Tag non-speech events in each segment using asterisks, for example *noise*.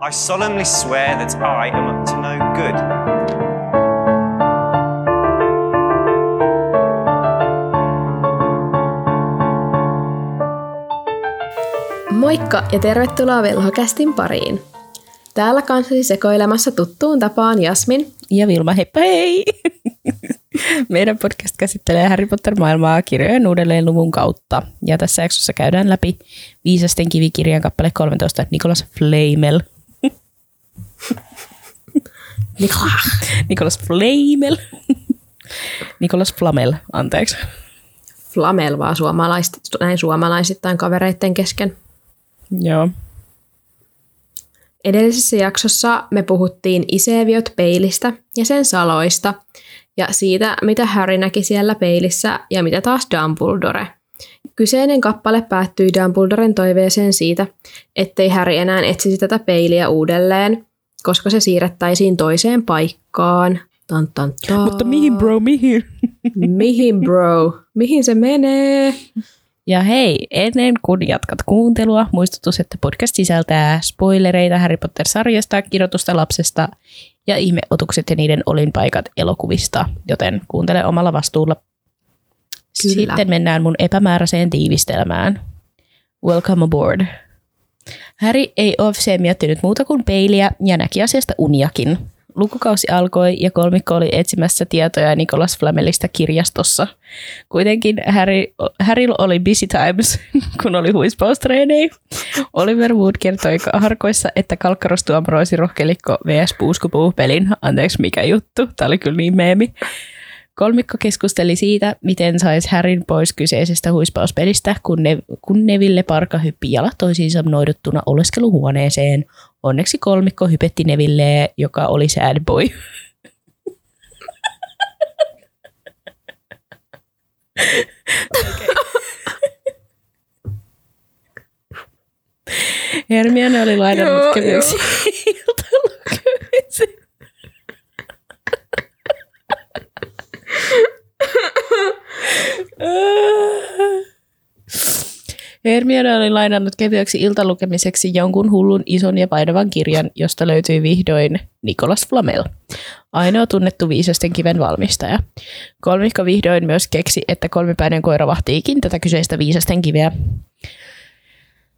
I solemnly swear that I am up to no good. Moikka ja tervetuloa Velhokästin pariin. Täällä kanssasi sekoilemassa tuttuun tapaan Jasmin. Ja Vilma, heippa hei! *laughs* Meidän podcast käsittelee Harry Potter-maailmaa kirjojen uudelleen luvun kautta. Ja tässä jaksossa käydään läpi Viisasten kivikirjan kappale 13 Nicholas Flamel. Niklas. Nicholas Flamel. Nicholas Flamel, anteeksi. Flamel vaan suomalaisit, näin suomalaisittain kavereiden kesken. Joo. Edellisessä jaksossa me puhuttiin Iseviot peilistä ja sen saloista ja siitä, mitä Harry näki siellä peilissä ja mitä taas Dumbledore. Kyseinen kappale päättyi Dumbledoren toiveeseen siitä, ettei Harry enää etsisi tätä peiliä uudelleen, koska se siirrettäisiin toiseen paikkaan. Tan, tan, tan. Mutta mihin bro, mihin? *laughs* Mihin bro? Mihin se menee? Ja hei, ennen kuin jatkat kuuntelua, muistutus, että podcast sisältää spoilereita Harry Potter-sarjasta, kirjoitusta lapsesta ja ihmeotukset ja niiden olinpaikat elokuvista, joten kuuntele omalla vastuulla. Kyllä. Sitten mennään mun epämääräiseen tiivistelmään. Welcome aboard. Harry ei ofseen miettinyt muuta kuin peiliä ja näki asiasta uniakin. Lukukausi alkoi ja kolmikko oli etsimässä tietoja Nicholas Flamelista kirjastossa. Kuitenkin Harry, oli busy times, *laughs* kun oli huispaustreenei. Oliver Wood kertoi harkoissa, että Kalkkaros tuomaroisi rohkelikko vs. Puuskupuu pelin. Anteeksi, mikä juttu. Tämä oli kyllä niin meemi. Kolmikko keskusteli siitä, miten saisi Harryn pois kyseisestä huispauspelistä, kun, ne, kun Neville Parka hyppi jalat toisiinsa noiduttuna oleskeluhuoneeseen. Onneksi kolmikko hypetti Neville, joka oli sad boy. *laughs* Hermione oli lainannut iltalukemisen. Hermione oli lainannut kevyeksi iltalukemiseksi jonkun hullun ison ja painavan kirjan, josta löytyi vihdoin Nicholas Flamel, ainoa tunnettu viisasten kiven valmistaja. Kolmikko vihdoin myös keksi, että kolmipäinen koira vahtiikin tätä kyseistä viisasten kiveä.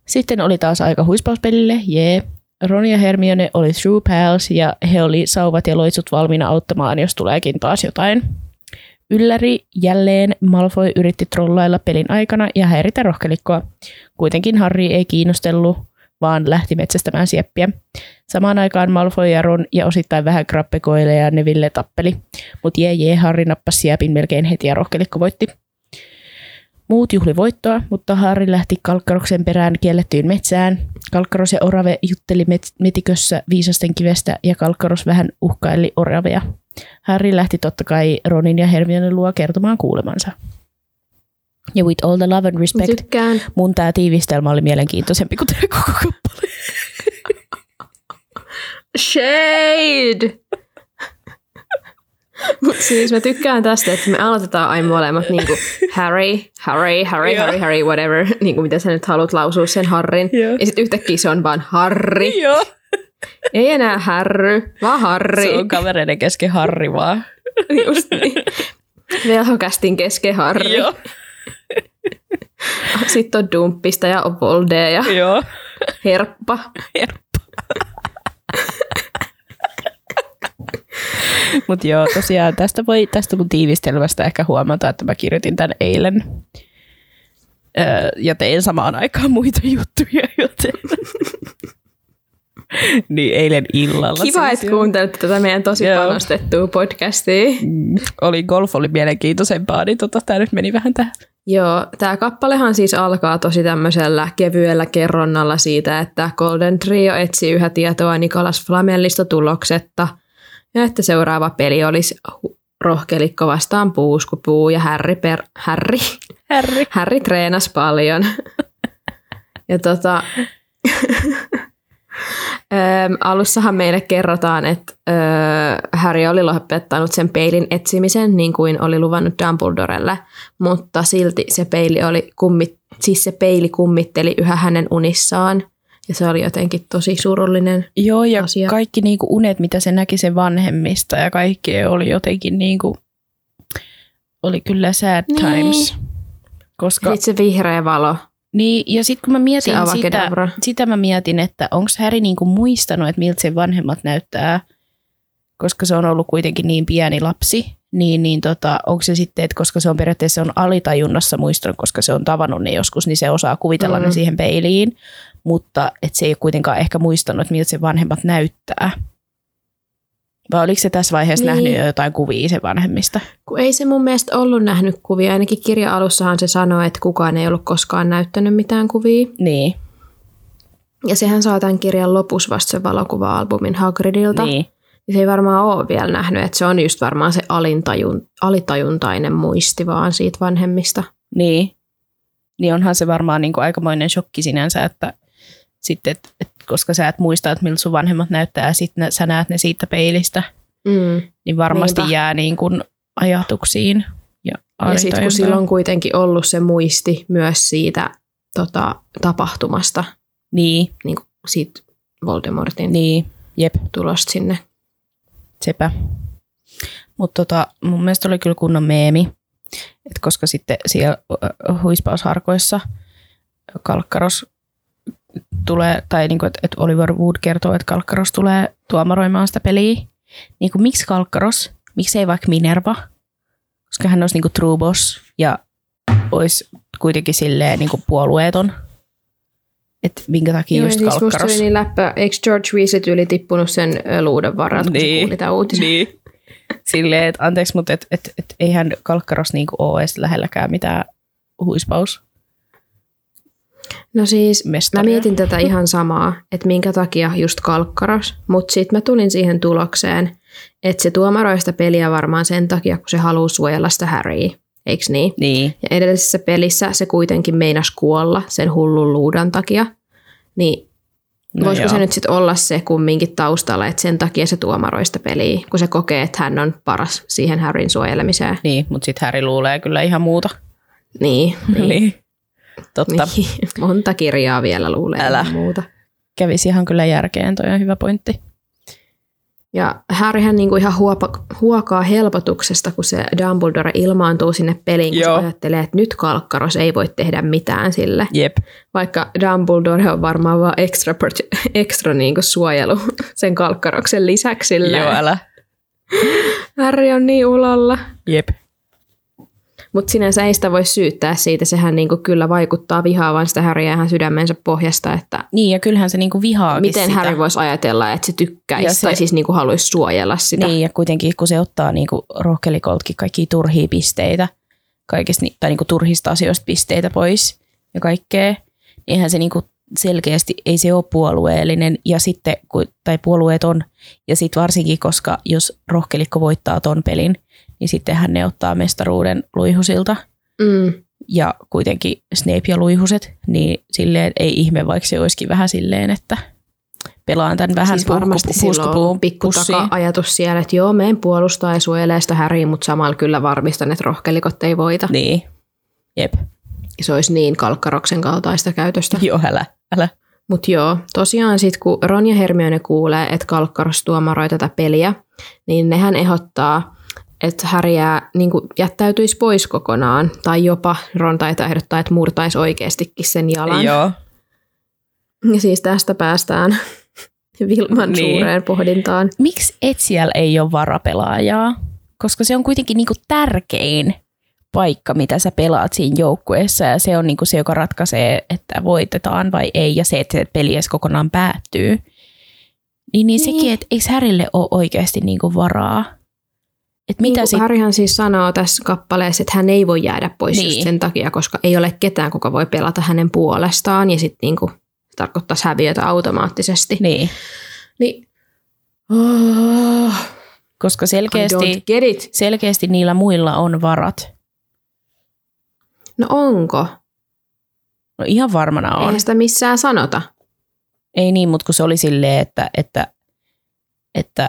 Sitten oli taas aika huispauspelille, jee. Ron ja Hermione oli true pals ja he oli sauvat ja loitsut valmiina auttamaan, jos tuleekin taas jotain. Ylläri jälleen Malfoy yritti trollailla pelin aikana ja häiritä rohkelikkoa. Kuitenkin Harry ei kiinnostellut, vaan lähti metsästämään sieppiä. Samaan aikaan Malfoy ja Ron ja osittain vähän krappekoille ja Neville tappeli. Mutta jee jee, Harry nappasi siepin melkein heti ja rohkelikko voitti. Muut juhli voittoa, mutta Harry lähti Kalkkaroksen perään kiellettyyn metsään. Kalkkaros ja Orave jutteli met- metikössä viisasten kivestä ja Kalkkaros vähän uhkaili Oravea. Harry lähti totta kai Ronin ja Hermione luo kertomaan kuulemansa. Ja with all the love and respect, Tykkään. mun tää tiivistelmä oli mielenkiintoisempi kuin tämä koko kappale. Shade! Mut siis mä tykkään tästä, että me aloitetaan aina molemmat niin kuin Harry, Harry, Harry, Joo. Harry, Harry, whatever, niin kuin mitä sä nyt haluat lausua sen Harrin. Joo. Ja sitten yhtäkkiä se on vaan Harry. Joo. Ei enää Harry, vaan Harry. Se on kavereiden kesken Harri vaan. Just niin. Velhokästin kesken Harry. Joo. Sitten on Dumppista ja Ovolde ja Joo. Herppa. Mutta joo, tosiaan tästä voi tästä mun tiivistelmästä ehkä huomata, että mä kirjoitin tämän eilen. Öö, ja tein samaan aikaan muita juttuja, joten... *laughs* niin eilen illalla. Kiva, siis että kuuntelit tätä meidän tosi Joo. panostettua podcastia. Mm, Oli golf oli mielenkiintoisempaa, niin tota, tämä nyt meni vähän tähän. Joo, tämä kappalehan siis alkaa tosi tämmöisellä kevyellä kerronnalla siitä, että Golden Trio etsii yhä tietoa Nikolas Flamellista tuloksetta ja että seuraava peli olisi rohkelikko vastaan puuskupuu ja Harry, per, Harry, Harry. *laughs* Harry treenas paljon. *laughs* ja tota, Öm, alussahan meille kerrotaan, että ö, Harry oli lopettanut sen peilin etsimisen niin kuin oli luvannut Dumbledorelle, mutta silti se peili, oli kummi, siis se peili kummitteli yhä hänen unissaan. Ja se oli jotenkin tosi surullinen. Joo, ja asia. kaikki niinku unet, mitä se näki sen vanhemmista ja kaikki oli jotenkin niinku, oli kyllä sad Niin. times. Koska, Sitten se vihreä valo, niin, ja sitten kun mä se mietin sitä, sitä mä mietin, että onko Häri niinku muistanut, että miltä sen vanhemmat näyttää, koska se on ollut kuitenkin niin pieni lapsi, niin, niin tota, onko se sitten, että koska se on periaatteessa on alitajunnassa muistanut, koska se on tavannut ne joskus, niin se osaa kuvitella mm. Mm. ne siihen peiliin, mutta että se ei ole kuitenkaan ehkä muistanut, että miltä se vanhemmat näyttää. Vai oliko se tässä vaiheessa niin. Niin. nähnyt jo jotain kuvia sen vanhemmista? Kun ei se mun mielestä ollut nähnyt kuvia. Ainakin kirja-alussahan se sanoi, että kukaan ei ollut koskaan näyttänyt mitään kuvia. Niin, Ja sehän saa tämän kirjan lopussa vasta sen valokuva-albumin Hagridilta. niin. Ja se ei varmaan ole vielä nähnyt, että se on just varmaan se alintajun, alitajuntainen muisti vaan siitä vanhemmista. Niin. Niin onhan se varmaan niin kuin aikamoinen shokki sinänsä, että sitten, et, et, koska sä et muista, että miltä sun vanhemmat näyttää ja sitten sä näet ne siitä peilistä, Mm. niin varmasti Niinpä. jää niin kuin ajatuksiin. Ja, Ja sitten kun sillä on kuitenkin ollut se muisti myös siitä tota, tapahtumasta, Niin, niin kuin siitä Voldemortin niin, jep, tulosta sinne. sepä. Mutta tota, mun mielestä oli kyllä kunnon meemi, että koska sitten siellä huispausharkoissa Kalkkaros tulee, tai niin kuin, että, että Oliver Wood kertoo, että Kalkkaros tulee tuomaroimaan sitä peliä. Niin kuin, miksi Kalkkaros? Miksi ei vaikka Minerva? Koska hän olisi niin kuin true boss ja olisi kuitenkin silleen niin kuin puolueeton. Että minkä takia Joo, just siis musta Kalkkaros? oli niin läppä, eikö George Weasley yli tippunut sen luuden varalta, kun se Niin. kuuli tämän uutisen? Niin. Silleen, että anteeksi, mutta et, et, et, eihän Kalkkaros niinku ole edes lähelläkään mitään huispaus. No siis mä Mestaria. mietin tätä *laughs* ihan samaa, että minkä takia just kalkkaros, mutta sitten mä tulin siihen tulokseen, että se tuomaroi sitä peliä varmaan sen takia, kun se haluaa suojella sitä Harryä, eikö niin? Niin, Ja edellisessä pelissä se kuitenkin meinas kuolla sen hullun luudan takia, niin no voisiko joo. se nyt sitten olla se kumminkin taustalla, että sen takia se tuomaroi sitä peliä, kun se kokee, että hän on paras siihen Harryn suojelemiseen. Niin, mutta sitten Häri luulee kyllä ihan muuta. Niin, *laughs* niin. niin. Totta. niin. *laughs* Monta kirjaa vielä luulee Älä. muuta. Kävisi ihan kyllä järkeen, toi on hyvä pointti. Ja Harryhän niinku ihan huopa, huokaa helpotuksesta, kun se Dumbledore ilmaantuu sinne peliin, kun ajattelee, että nyt Kalkkaros ei voi tehdä mitään sille. Jep. Vaikka Dumbledore on varmaan vaan extra, *laughs* extra niinku suojelu sen Kalkkaroksen lisäksi. Joo, älä. *laughs* Harry on niin ulolla. Jep. Mutta sinänsä ei sitä voi syyttää siitä. Sehän niinku kyllä vaikuttaa vihaavan sitä Harryä ihan sydämensä pohjasta, että Niin, ja kyllähän se niinku vihaakin miten sitä. Harry voisi ajatella, että se tykkäisi Ja se- tai siis niinku haluaisi suojella sitä. Niin, ja kuitenkin kun se ottaa niinku rohkelikoltkin kaikkia turhia pisteitä, kaikista, tai niinku turhista asioista pisteitä pois ja kaikkea, niin eihän se niinku selkeästi, ei se ole puolueellinen, ja sitten, tai puolueeton, ja sitten varsinkin, koska jos rohkelikko voittaa ton pelin, niin sittenhän ne ottaa mestaruuden luihusilta, Mm. ja kuitenkin Snape ja luihuset, niin silleen ei ihme, vaikka se olisikin vähän silleen, että pelaan tämän vähän siis varmasti puuskupuun pikku taka-ajatus siellä, että joo, meidän puolustaa ja suojelee sitä Harrya, mutta samalla kyllä varmistan, että rohkelikot ei voita. Niin, jep. Se olisi niin kalkkaroksen kaltaista käytöstä. *laughs* Joo, älä, älä. Mutta joo, tosiaan sitten kun Ron ja Hermione kuulee, että Kalkkaros tuomaroi tätä peliä, niin nehän ehdottaa, että Harry jää, niin jättäytyisi pois kokonaan. Tai jopa Ron taitaa ehdottaa, että murtaisi oikeastikin sen jalan. Joo. Ja siis tästä päästään *laughs* Vilman Niin. niin. suureen pohdintaan. Miksi Etsiällä ei ole varapelaajaa? Koska se on kuitenkin niinku tärkein paikka, mitä sä pelaat siinä joukkueessa ja se on niinku se, joka ratkaisee, että voitetaan vai ei ja se, että se peli edes kokonaan päättyy. Niin, niin, Niin. sekin, että eikö Härille ole oikeasti niinku varaa? Että mitä niin, sit, Harryhan siis sanoo tässä kappaleessa, että hän ei voi jäädä pois Niin. niin. just sen takia, koska ei ole ketään, kuka voi pelata hänen puolestaan. Ja sitten niinku, tarkoittaisi häviötä automaattisesti. Niin, Niin, oh, koska selkeästi, get it. selkeästi niillä muilla on varat. No onko? No ihan varmana on. Eihän sitä missään sanota. Ei niin, mutta kun se oli silleen, että, että, että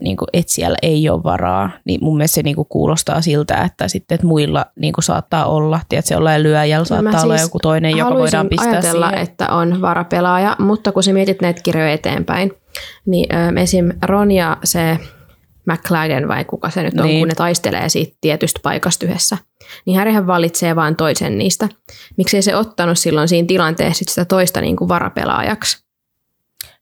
niin kuin etsijällä ei ole varaa, niin mun mielestä se niin kuin kuulostaa siltä, että sitten että muilla niin kuin saattaa olla, tiedätkö, jollain lyöjällä saattaa mä olla siis joku toinen, joka voidaan pistää ajatella, siihen. että on varapelaaja, mutta kun sä mietit näitä kirjoja eteenpäin, niin ö, esim. Ron ja se McLagan vai kuka se nyt on, Niin. kun ne taistelee siitä tietystä paikasta yhdessä, niin Härihän valitsee vain toisen niistä. Miksei se ottanut silloin siinä tilanteessa sit sitä toista niin kuin varapelaajaksi?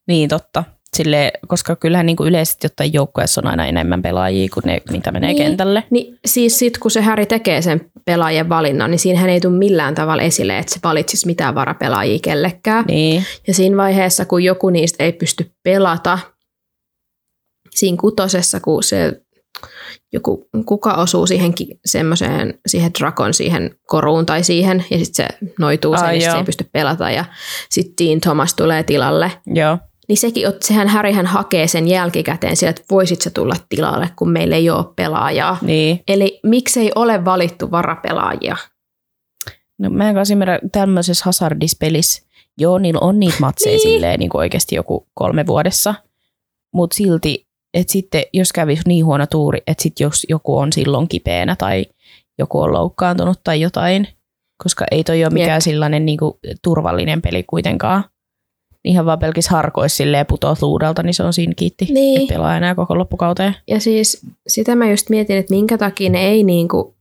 Niin, totta. Sille, koska kyllähän niin kuin yleisesti jotain joukkueessa on aina enemmän pelaajia kuin ne, mitä menee Niin. kentälle. Niin siis sit kun se Häri tekee sen pelaajien valinnan, niin siinähän ei tule millään tavalla esille, että se valitsisi mitään varapelaajia kellekään. Niin, Ja siinä vaiheessa, kun joku niistä ei pysty pelata, siinä kutosessa, kun se joku, kuka osuu siihen semmoiseen, siihen drakon siihen koruun tai siihen, ja sitten se noituu sen, Ai ja se ei pysty pelata, ja sitten Dean Thomas tulee tilalle. joo. Niin sekin, ot- sehän Härihän hakee sen jälkikäteen sillä, että voisit se tulla tilalle, kun meillä ei ole pelaajaa. Niin. Eli miksei ole valittu varapelaajia? No mä en kanssa ymmärrä tämmöisessä hazardispelissä. Joo, niillä on niitä matseja Niin. niin. silleen niin kuin oikeasti joku kolme vuodessa. Mutta silti, että sitten jos kävisi niin huono tuuri, että sitten jos joku on silloin kipeänä tai joku on loukkaantunut tai jotain, koska ei toi ole mikään Jep. sellainen niin kuin turvallinen peli kuitenkaan. Ihan vaan pelkis harkois silleen putoat luudelta, niin se on siinä kiitti. Niin. Et pelaa enää koko loppukauteen. Ja siis sitä mä just mietin, että minkä takia ne ei niinku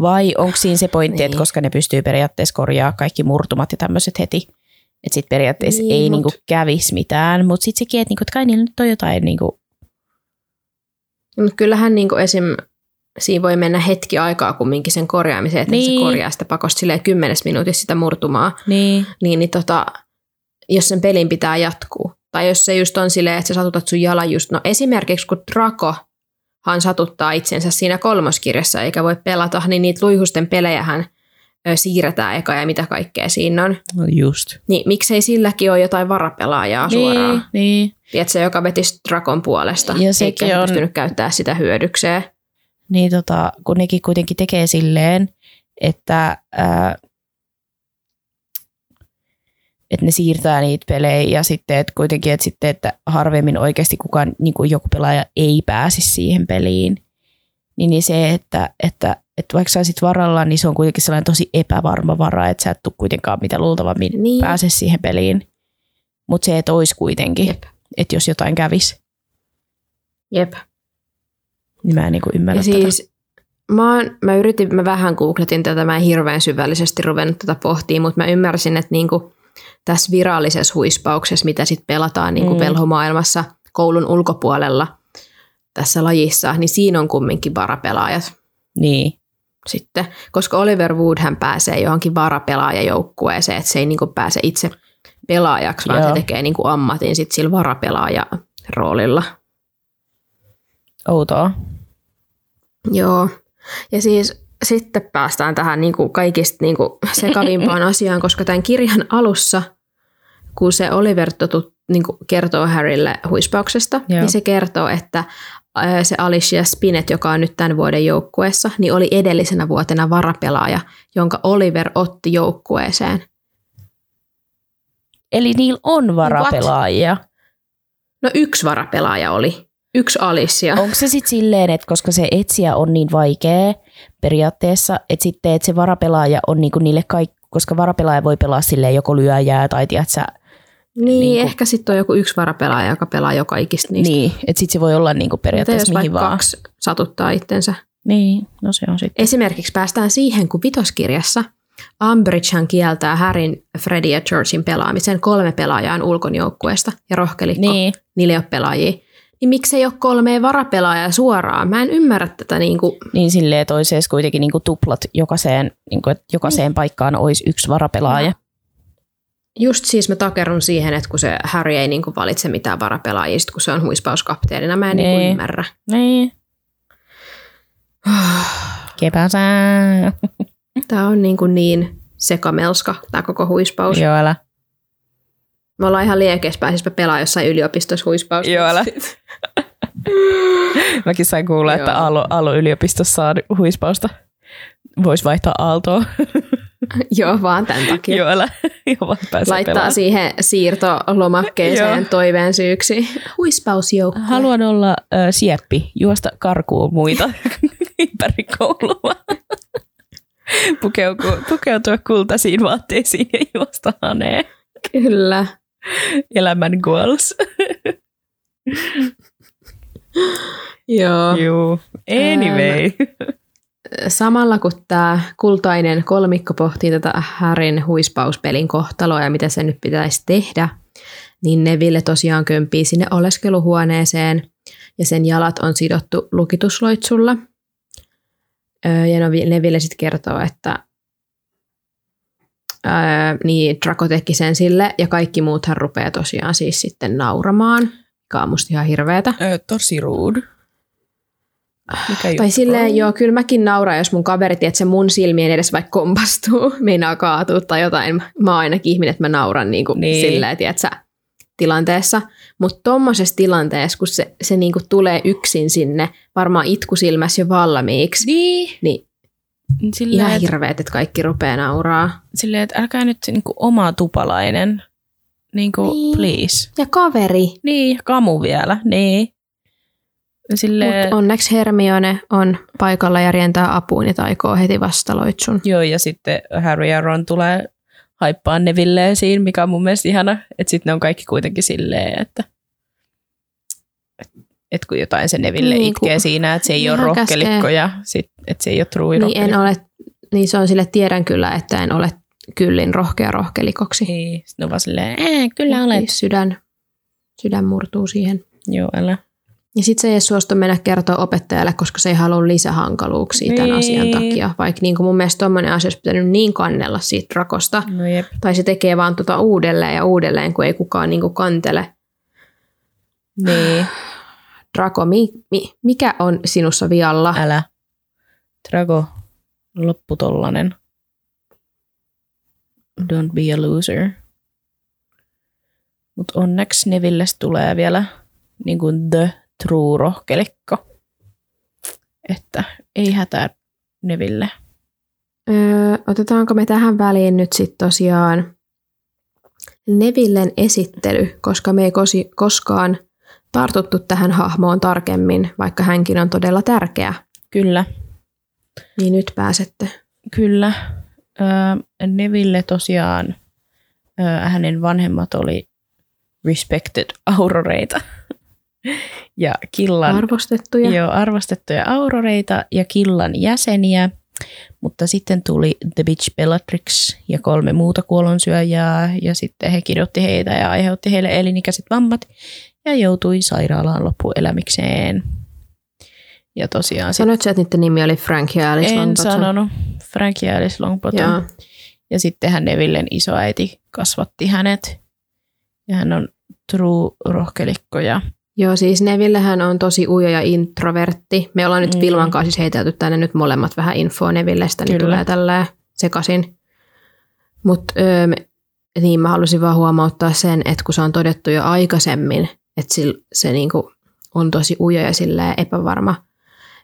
Vai onko siinä se pointti, niin. Niin. että koska ne pystyy periaatteessa korjaa kaikki murtumat ja tämmöiset heti, että sitten periaatteessa niin, Niin, ei mut- niinku kävisi mitään, mutta sitten sekin, että niinku, et kai niillä nyt on jotain, niinku, Mutta kyllähän niin kuin esim. siinä voi mennä hetki aikaa kumminkin sen korjaamiseen, että niin. Niin. se korjaa sitä pakosta silleen kymmenes minuutissa sitä murtumaa, niin. niin, niin tota, jos sen pelin pitää jatkuu. Tai jos se just on silleen, että sä satutat sun jalan just, no esimerkiksi kun Drakohan satuttaa itsensä siinä kolmoskirjassa eikä voi pelata, niin niitä luihusten pelejähän siirretään eka ja mitä kaikkea siinä on. No just. Niin miksei silläkin ole jotain varapelaajaa Niin, suoraan? niin. Tiedätkö, joka vetisi Drakon puolesta, Ja eikä sekin on- pystynyt käyttää sitä hyödykseen. niin tota, kun nekin kuitenkin tekee silleen, että, ää, että ne siirtää niitä pelejä ja sitten että kuitenkin, että, sitten, että harvemmin oikeasti kukaan, niin kuin joku pelaaja ei pääsi siihen peliin, niin, niin se, että, että, että vaikka sä olisit varalla, niin se on kuitenkin sellainen tosi epävarma vara, että sä et tule kuitenkaan mitä luultavammin Niin. pääse siihen peliin. Mutta se, että olisi kuitenkin, Jep. että jos jotain kävisi, Jep. niin mä en niin kuin ymmärrä Ja siis mä, oon, mä yritin, mä vähän googletin tätä, mä en hirveän syvällisesti ruvennut tätä pohtimaan, mutta mä ymmärsin, että niinku tässä virallisessa huispauksessa, mitä sitten pelataan niinku Mm. mm. pelhomaailmassa koulun ulkopuolella tässä lajissa, niin siinä on kumminkin varapelaajat. Niin, sitten. Koska Oliver Wood hän pääsee johonkin varapelaajajoukkueeseen, että se ei niinku pääse itse pelaajaksi, vaan Joo. se tekee niinku ammatin sit sillä varapelaaja roolilla. outoa. Joo. Ja siis sitten päästään tähän niin kuin kaikista niin kuin sekavimpaan *laughs* asiaan, koska tämän kirjan alussa, kun se Oliver totu, niin kuin kertoo Harrylle huispauksesta, Joo. Joo. niin se kertoo, että se Alicia Spinett, joka on nyt tämän vuoden joukkueessa, niin oli edellisenä vuotena varapelaaja, jonka Oliver otti joukkueeseen. Eli niillä on varapelaajia. No yksi varapelaaja oli. Yksi Alicia. Onko se sitten silleen, että koska se etsiä on niin vaikea periaatteessa, että sitten että se varapelaaja on niinku niille kaikki, koska varapelaaja voi pelaa silleen joko lyöjää tai tiedätkö, Niin, niin niin kuin- ehkä sitten on joku yksi varapelaaja, joka pelaa joka ikistä niistä. niin, että sitten se voi olla niinku Mitä jos periaatteessa mihin vaan. kaksi satuttaa itsensä? Niin, no se on sitten. Esimerkiksi päästään siihen, kun vitoskirjassa Umbridgehan kieltää Harryn, Freddy ja Georgein pelaamisen kolme pelaajaa on ulkonjoukkueesta ja rohkelikko, niin. Niin, niillä ei ole pelaajia. Niin miksei ole kolmea varapelaajaa suoraan? Mä en ymmärrä tätä niin kuin, niin silleen toisessa kuitenkin niinku tuplat jokaiseen, niinku, että jokaiseen paikkaan olisi yksi varapelaaja. just siis mä takerun siihen, että kun se Harry ei niin kuin valitse mitään varapelaajia, sit kun se on huispauskapteenina, mä en niin. Niin Niin. ymmärrä. Niin. *sighs* Kepäsä. *laughs* Tämä on niin, kuin niin sekamelska, tämä koko huispaus. Joo, älä. Me ollaan ihan liekeis pääsispä pelaa jossain yliopistossa huispaus. Joo, älä. *laughs* *laughs* Mäkin sain kuulla, että Joo. Aalto, Aalto yliopistossa saa huispausta. Voisi vaihtaa Aaltoa. *laughs* Joo, vaan tämän takia. Joo, älä. *laughs* Joo, vaan Laittaa pelaamaan. siihen siirtolomakkeeseen toiveen syyksi. Huispausjoukkue. Haluan olla äh, sieppi, juosta karkuun muita ympäri koulua. Pukeutua, pukeutua kultaisiin vaatteisiin ja juosta haneen. Kyllä. Elämän goals. *gasps* Joo. Joo. Anyway. Samalla kun tämä kultainen kolmikko pohtii tätä Härin huispauspelin kohtaloa ja mitä se nyt pitäisi tehdä, niin Neville tosiaan kömpii sinne oleskeluhuoneeseen ja sen jalat on sidottu lukitusloitsulla. Ja Novi- Neville sitten kertoo, että öö, niin Draco teki sen sille ja kaikki muuthan rupeaa tosiaan siis sitten nauramaan, mikä on musta ihan hirveetä. Ö, tosi rude. Mikä Tai silleen, joo, kyllä mäkin nauran, jos mun kaveri, että se mun silmien edes vaikka kompastuu, *laughs* meinaa kaatua tai jotain. Mä oon ainakin ihminen, että mä nauran niin kuin Niin. niin. silleen, tiedätkö, tilanteessa. Mutta tommosessa tilanteessa, kun se, se niin kuin tulee yksin sinne, varmaan itkusilmässä jo valmiiksi, Niin. niin Silleen, ihan et, hirveet, että kaikki rupeaa nauraa. silleen, että älkää nyt niinku oma tupalainen. Niinku, Niin. please. Ja kaveri. Niin, ja kamu vielä. Niin. Silleen, Mutta onneksi Hermione on paikalla ja rientää apuun ja taikoo heti vastaloitsun. Joo, ja sitten Harry ja Ron tulee haippaa Neville siinä, mikä on mun mielestä ihana. Että sitten ne on kaikki kuitenkin silleen, että et, kun jotain se Neville Niin, niin, itkee kun- siinä, että se ei Niin, ole rohkelikko käskee. ja sit, että se ei ole true Niin en ole, niin se on sille tiedän kyllä, että en ole kyllin rohkea rohkelikoksi. Niin, sitten on vaan silleen, ee, kyllä olet. Niin Sydän, sydän murtuu siihen. Joo, älä. Ja sitten se ei suostu mennä kertoa opettajalle, koska se ei halua lisähankaluuksia tämän Niin. asian takia. Vaikka niin mun mielestä tuommoinen asia olisi pitänyt niin kannella siitä rakosta. No jep. Tai se tekee vaan tota uudelleen ja uudelleen, kun ei kukaan niin kuin kantele. Niin, Drako, mi, mi, mikä on sinussa vialla? älä. Drago, loppu tollanen. Don't be a loser. Mutta onneksi Nevilles tulee vielä niin kuin the true rohkelikko. Että ei hätää Neville. Öö, otetaanko me tähän väliin nyt sitten tosiaan Nevillen esittely, koska me ei kosi, koskaan tartuttu tähän hahmoon tarkemmin, vaikka hänkin on todella tärkeä. Kyllä, Niin nyt pääsette. kyllä. Neville tosiaan, hänen vanhemmat oli respected auroreita. *laughs* ja Killan Arvostettuja. Joo, arvostettuja auroreita ja Killan jäseniä, mutta sitten tuli The Bitch Bellatrix ja kolme muuta kuolonsyöjää ja sitten he kidotti heitä ja aiheutti heille elinikäiset vammat ja joutui sairaalaan loppuelämikseen. Ja tosiaan Sanoit sä, että niiden nimi oli Frank ja Alice en Longbottom? sanonut Frank ja Alice Longbottom. Joo. Ja sitten hän Nevillen isoäiti kasvatti hänet. Ja hän on true rohkelikko ja Joo, siis Nevillehän on tosi ujo ja introvertti. Me ollaan nyt Mm. Vilman kanssa siis heitelty tänne nyt molemmat vähän infoa Nevillestä, niin Kyllä. tulee tälleen sekaisin. Mutta niin mä halusin vaan huomauttaa sen, että kun se on todettu jo aikaisemmin, että sil, se niinku on tosi ujo ja silleen epävarma,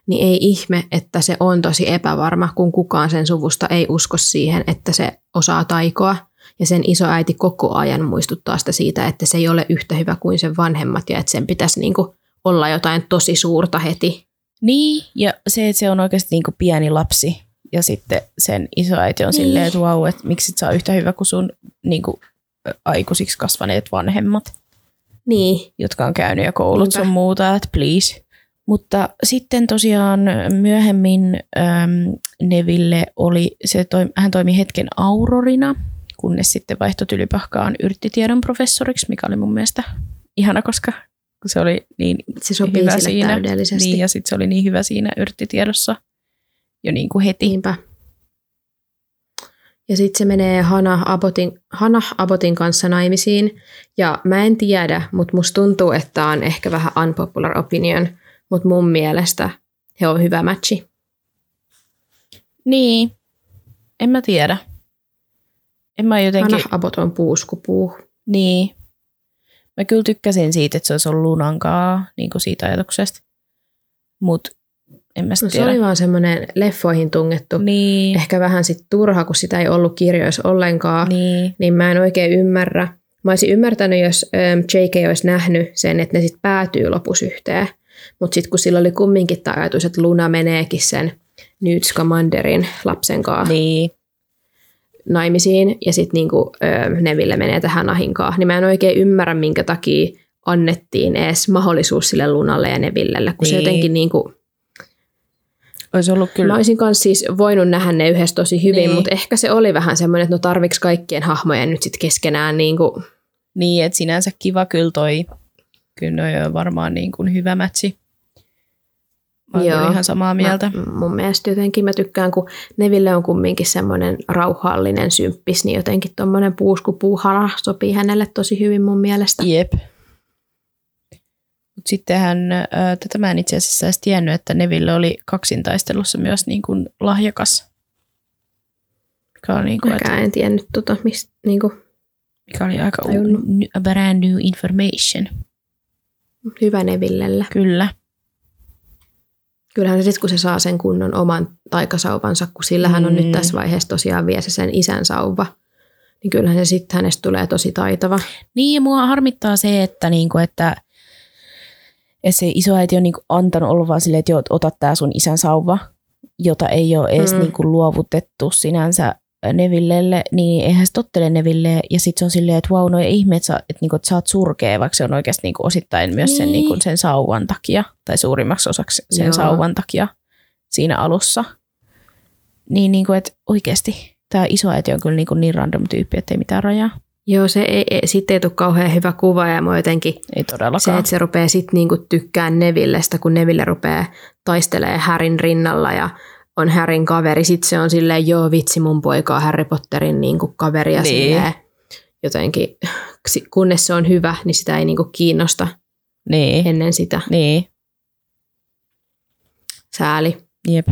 niin ei ihme, että se on tosi epävarma, kun kukaan sen suvusta ei usko siihen, että se osaa taikoa. Ja sen isoäiti koko ajan muistuttaa sitä siitä, että se ei ole yhtä hyvä kuin sen vanhemmat ja että sen pitäisi niinku olla jotain tosi suurta heti. Niin, ja se, että se on oikeasti niin kuin pieni lapsi. Ja sitten sen isoäiti on Niin. silleen, että vau, että miksi et sä oot yhtä hyvä kuin sun niin kuin, aikuisiksi kasvaneet vanhemmat, Niin, jotka on käynyt jo koulut Niinpä. sun muuta, että please. Mutta sitten tosiaan myöhemmin äm, Neville oli, se toimi, hän toimi hetken aurorina, kunnes sitten vaihtoi tylypahkaan yrttitiedon professoriksi, mikä oli mun mielestä ihana, koska se oli niin se sopii hyvä siinä. täydellisesti. Niin, ja sitten se oli niin hyvä siinä yrttitiedossa jo niin kuin heti. Niinpä. Ja sitten se menee Hana Abotin, Hana Abotin kanssa naimisiin. Ja mä en tiedä, mutta musta tuntuu, että on ehkä vähän unpopular opinion. Mutta mun mielestä he on hyvä matchi. Niin, en mä tiedä. En mä jotenkin, Hana Abot on puuskupuu. niin. Mä kyllä tykkäsin siitä, että se olisi ollut lunankaa, niin kuin siitä ajatuksesta. Mutta En mä No, sit se tiedä. oli vaan semmoinen leffoihin tungettu. Niin, Ehkä vähän sit turha, kun sitä ei ollut kirjoissa ollenkaan. niin. niin mä en oikein ymmärrä. Mä olisin ymmärtänyt, jos ähm, JK olisi nähnyt sen, että ne sitten päätyy lopussa yhteen. Mutta sitten kun sillä oli kumminkin tämä ajatus, että Luna meneekin sen Newt Scamanderin lapsen kanssa Niin, naimisiin ja sitten niinku, Neville menee tähän ahinkaan, niin mä en oikein ymmärrä, minkä takia annettiin edes mahdollisuus sille Lunalle ja Nevillelle, kun se Niin. jotenkin niinku, olisi ollut kyllä. Mä olisin kanssa siis voinut nähdä ne yhdessä tosi hyvin, Niin. niin. mutta ehkä se oli vähän semmoinen, että no tarviks kaikkien hahmojen nyt sitten keskenään niinku Niin, että sinänsä kiva kyllä toi. Kyllä on varmaan niin kuin hyvä mätsi. Mä Joo. ihan samaa mieltä. Mä, mun mielestä jotenkin mä tykkään, kun Neville on kumminkin semmoinen rauhallinen symppis, niin jotenkin tommonen puuskupuuhara sopii hänelle tosi hyvin mun mielestä. Jep. Mut sittenhän, äh, tätä mä en itse asiassa edes tiennyt, että Neville oli kaksintaistelussa myös niin kuin lahjakas. Mikä oli, niin kuin, että, en tiennyt tota, mistä, niinku, mikä oli aika tajunnut. u- brand new information. Hyvä Nevillellä. Kyllä. Kyllähän se sitten, kun se saa sen kunnon oman taikasauvansa, kun sillähän on Mm. nyt tässä vaiheessa tosiaan vie se sen isän sauva, niin kyllähän se sitten hänestä tulee tosi taitava. Niin, ja mua harmittaa se, että, niinku, että, että se isoäiti on niinku antanut olla vaan silleen, että joo, ota tää sun isän sauva, jota ei ole edes Mm. mm. niinku luovutettu sinänsä Nevillelle, niin eihän se tottele Neville, ja sitten se on silleen, että vau, no ihme, että sä, että, niinku, että sä oot surkea, vaikka se on oikeasti niinku osittain myös sen, Niin. niinku, sen sauvan takia, tai suurimmaksi osaksi sen Joo. sauvan takia siinä alussa. Niin, niinku, että oikeasti tämä isoäiti on kyllä niinku niin random tyyppi, että ei mitään rajaa. Joo, se ei, ei, sitten ei tule kauhean hyvä kuva ja mua jotenkin Ei todellakaan. se, että se rupeaa sitten niinku tykkään Nevillestä, kun Neville rupeaa taistelee Härin rinnalla ja on Härin kaveri. Sitten se on silleen, joo vitsi, mun poika on Harry Potterin niinku kaveri ja Niin. silleen jotenkin, kunnes se on hyvä, niin sitä ei niinku kiinnosta Niin, ennen sitä. niin, Sääli. jep.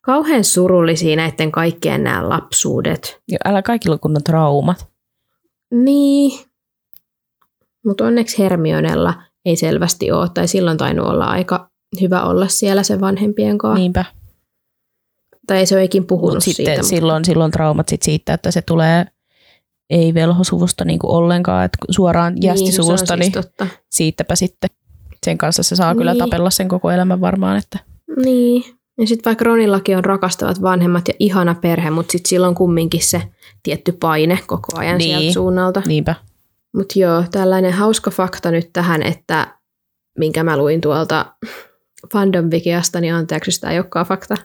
Kauhean surullisia näiden kaikkien nämä lapsuudet. Ja älä kaikilla kunnon traumat. Niin. Mutta onneksi Hermionella ei selvästi ole, tai silloin tainnut olla aika hyvä olla siellä sen vanhempien kanssa. Niin. Niinpä. Tai ei se olekin puhunut Mutta siitä. sitten mutta- silloin, silloin traumat sit siitä, että se tulee ei velhosuvusta niinku ollenkaan, että suoraan jästisuvusta, niin, niin, se on siis totta. siitäpä sitten sen kanssa se saa kyllä Niin. tapella sen koko elämän varmaan. Että. Niin. Ja sitten vaikka Ronillakin on rakastavat vanhemmat ja ihana perhe, mutta sitten sillä on kumminkin se tietty paine koko ajan Niin. niin. sieltä suunnalta. Niinpä. Mutta joo, tällainen hauska fakta nyt tähän, että minkä mä luin tuolta fandom Wikiasta, niin anteeksi, tämä ei olekaan fakta. *laughs*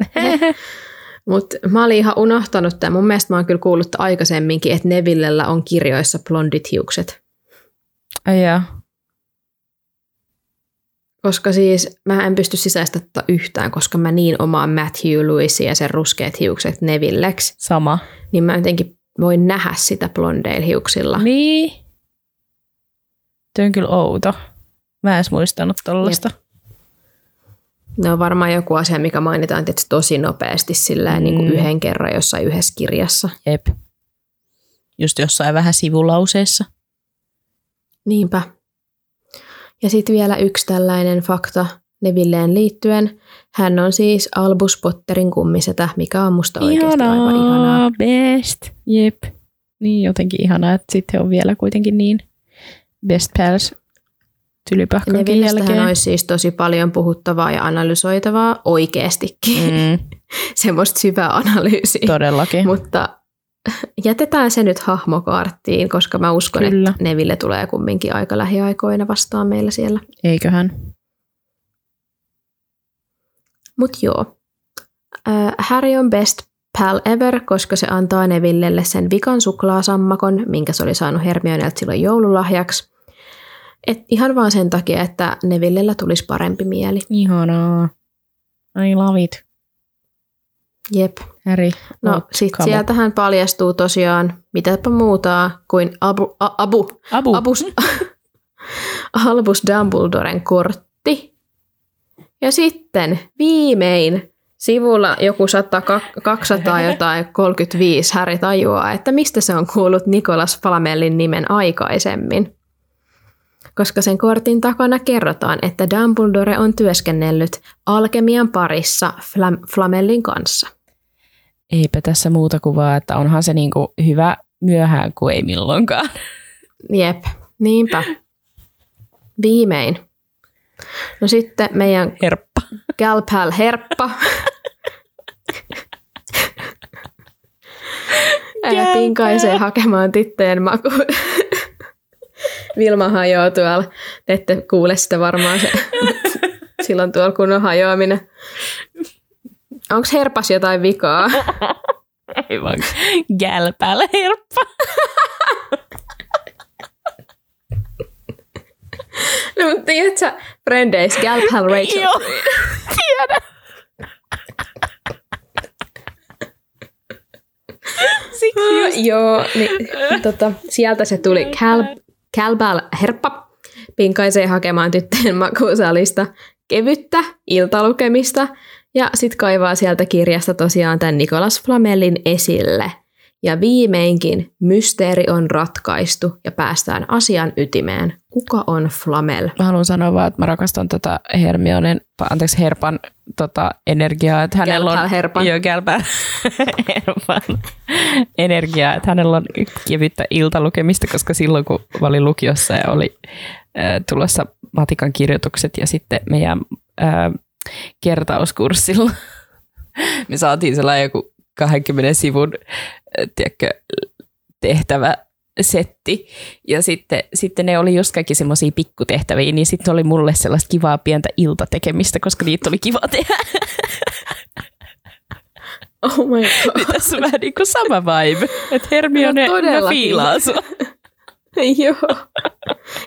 Mutta mä olin ihan unohtanut tämän. Mun mielestä mä oon kyllä kuullut aikaisemminkin, että Nevillellä on kirjoissa blondit hiukset. Ai jaa. Koska siis mä en pysty sisäistämään yhtään, koska mä niin omaan Matthew Lewisin ja sen ruskeat hiukset Nevilleksi, Sama. niin mä jotenkin voin nähdä sitä blondeilla hiuksilla. Niin. Tuo on kyllä outo. Mä en edes muistanut tollasta. Ne on varmaan joku asia, mikä mainitaan tietysti tosi nopeasti sillä Mm. niin kuin yhden kerran jossain yhdessä kirjassa. Jep. Just jossain vähän sivulauseessa. Niinpä. Ja sitten vielä yksi tällainen fakta Nevilleen liittyen. Hän on siis Albus Potterin kummisetä, mikä on musta oikeasti aivan ihanaa. best. Jep. Niin jotenkin ihanaa, että sitten on vielä kuitenkin niin best pals tylypähkönkin jälkeen. olisi siis tosi paljon puhuttavaa ja analysoitavaa oikeastikin. Mm, *laughs* Semmoista syvää analyysiä. todellakin. Mutta jätetään se nyt hahmokaarttiin, koska mä uskon, Kyllä. että Neville tulee kumminkin aika lähiaikoina vastaan meillä siellä. Eiköhän. Mut joo. Äh, Harry on best pal ever, koska se antaa Nevillelle sen vikan suklaasammakon, minkä se oli saanut Hermionelta silloin joululahjaksi. Et ihan vaan sen takia, että Nevillellä tulisi parempi mieli. Ihanaa. I love it. Jep. Harry. No sit kamu. sieltähän paljastuu tosiaan mitäpä muuta kuin Abu, a, Abu, Abu. Abus, *laughs* Albus Dumbledoren kortti. Ja sitten viimein sivulla joku 100, 200 *laughs* jotain 35 Häri tajuaa, että mistä se on kuullut Nikolas Flamellin nimen aikaisemmin. Koska sen kortin takana kerrotaan, että Dumbledore on työskennellyt alkemian parissa Flam- Flamellin kanssa. Eipä tässä muuta kuvaa, että onhan se niinku hyvä myöhään kuin ei milloinkaan. Jep, niinpä. Viimein. No sitten meidän Herppa. Galpal Herppa. Galpal. Pinkaisee hakemaan tyttöjen maku. Vilma hajoaa tuolla. Te ette kuule sitä varmaan se. *laughs* Silloin tuolla kun on hajoaminen. Onko herpas jotain vikaa? Ei vaan gälpällä herppa. No, mutta tiedätkö, Friendeis, Galpal Rachel. Joo, tiedän. Siksi just. Joo, niin, tota, sieltä se tuli. Cal, Calbal Herppa pinkaisee hakemaan tyttöjen makuusalista kevyttä iltalukemista ja sitten kaivaa sieltä kirjasta tosiaan tämän Nikolas Flamellin esille. Ja viimeinkin mysteeri on ratkaistu ja päästään asian ytimeen. Kuka on Flamel? Mä haluan sanoa vaan, että mä rakastan tota Hermionen, anteeksi Herpan tota energiaa, että hänellä on... Herpan. Gälpää *laughs* Herpan energiaa, että hänellä on kevyttä iltalukemista, koska silloin kun mä olin lukiossa ja oli äh, tulossa matikan kirjoitukset ja sitten meidän äh, kertauskurssilla *laughs* me saatiin sellainen joku 20 sivun tiedätkö, tehtävä setti. Ja sitten, sitten ne oli just kaikki semmoisia pikkutehtäviä, niin sitten oli mulle sellaista kivaa pientä iltatekemistä, koska niitä oli kiva tehdä. *laughs* Oh my god. Tässä on vähän niin kuin sama vibe. Että Hermione, No todellakin. fiilaan sua. *laughs* Joo.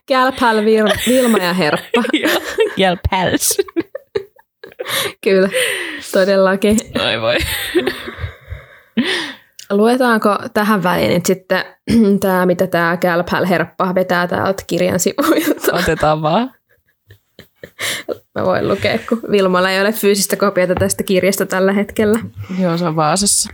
Galpal, Vil- Vilma ja Herppa. *laughs* Jäl päls. Kyllä, todellakin. Ai voi. Luetaanko tähän väliin nyt sitten *clears throat* tämä, mitä tämä Galpal Herppa vetää täältä kirjan sivuilta? *laughs* Otetaan vaan. Mä voin lukea, kun Vilmalla ei ole fyysistä kopiota tästä kirjasta tällä hetkellä. Joo, se on Vaasassa.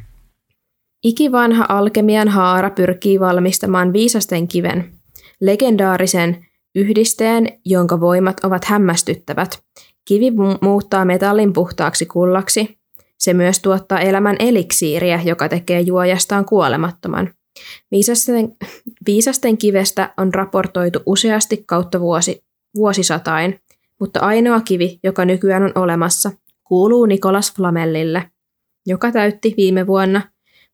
Ikivanha alkemian haara pyrkii valmistamaan viisasten kiven, legendaarisen yhdisteen, jonka voimat ovat hämmästyttävät. Kivi mu- muuttaa metallin puhtaaksi kullaksi. Se myös tuottaa elämän eliksiiriä, joka tekee juojastaan kuolemattoman. Viisasten, viisasten kivestä on raportoitu useasti kautta vuosi, vuosisatain, mutta ainoa kivi, joka nykyään on olemassa, kuuluu Nikolas Flamellille, joka täytti viime vuonna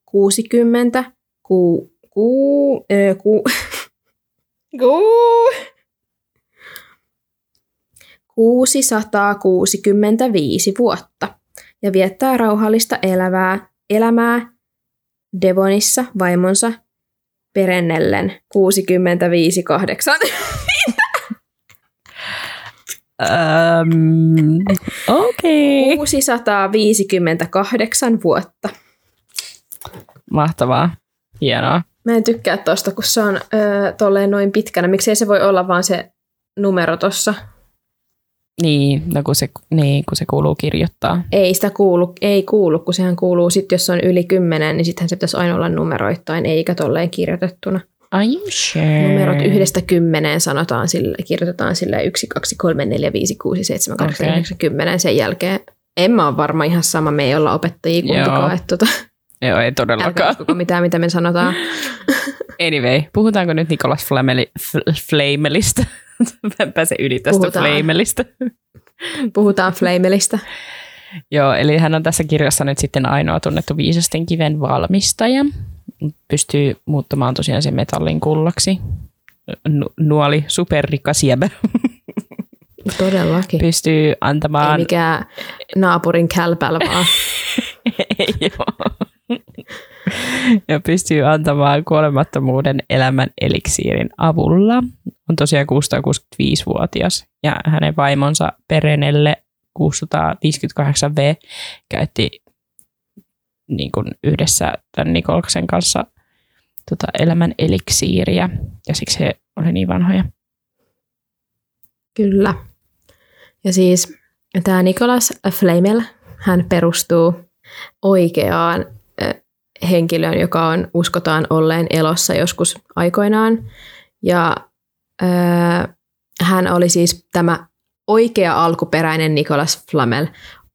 60, ku, ku, ö, ku, *laughs* ku, 665 vuotta ja viettää rauhallista elävää, elämää Devonissa vaimonsa Perennellen 65-8. Um, Okei. Okay. 658 vuotta. Mahtavaa. Hienoa. Mä en tykkää tosta, kun se on öö, tolleen noin pitkänä. Miksei se voi olla vaan se numero tossa? Niin, no kun se, niin, kun se kuuluu kirjoittaa. Ei sitä kuulu, ei kuulu, kun sehän kuuluu sitten, jos se on yli 10, niin sittenhän se pitäisi aina olla numeroittain, eikä tolleen kirjoitettuna. You sure? Numerot yhdestä kymmeneen sanotaan sille, kirjoitetaan sille 1, 2, 3, 4, 5, 6, 7, 8, Okei. 9, 10 sen jälkeen. En mä ole varma ihan sama, me ei olla opettajia kumpikaan, Joo. että tota, Joo, ei älkää todellakaan. uskoko mitään, mitä me sanotaan. Anyway, puhutaanko nyt Nikolas Flameli, F- Flamelista? Mä en pääse yli tästä Puhutaan. Flamelista. Puhutaan Flamelista. Joo, eli hän on tässä kirjassa nyt sitten ainoa tunnettu viisasten kiven valmistaja. Pystyy muuttamaan tosiaan sen metallin kullaksi. Nu- nuoli superrikas jäbä. Todellakin. Pystyy Ei antamaan... mikään naapurin kälpäl vaan. *laughs* Joo. ja pystyy antamaan kuolemattomuuden elämän eliksiirin avulla. On tosiaan 665-vuotias ja hänen vaimonsa Perenelle 658V käytti niin kuin yhdessä tämän Nikolaksen kanssa tota elämän eliksiiriä ja siksi he oli niin vanhoja. Kyllä. Ja siis tämä Nicholas Flamel, hän perustuu oikeaan henkilöön, joka on uskotaan olleen elossa joskus aikoinaan. Ja ö, hän oli siis tämä oikea alkuperäinen Nicolas Flamel,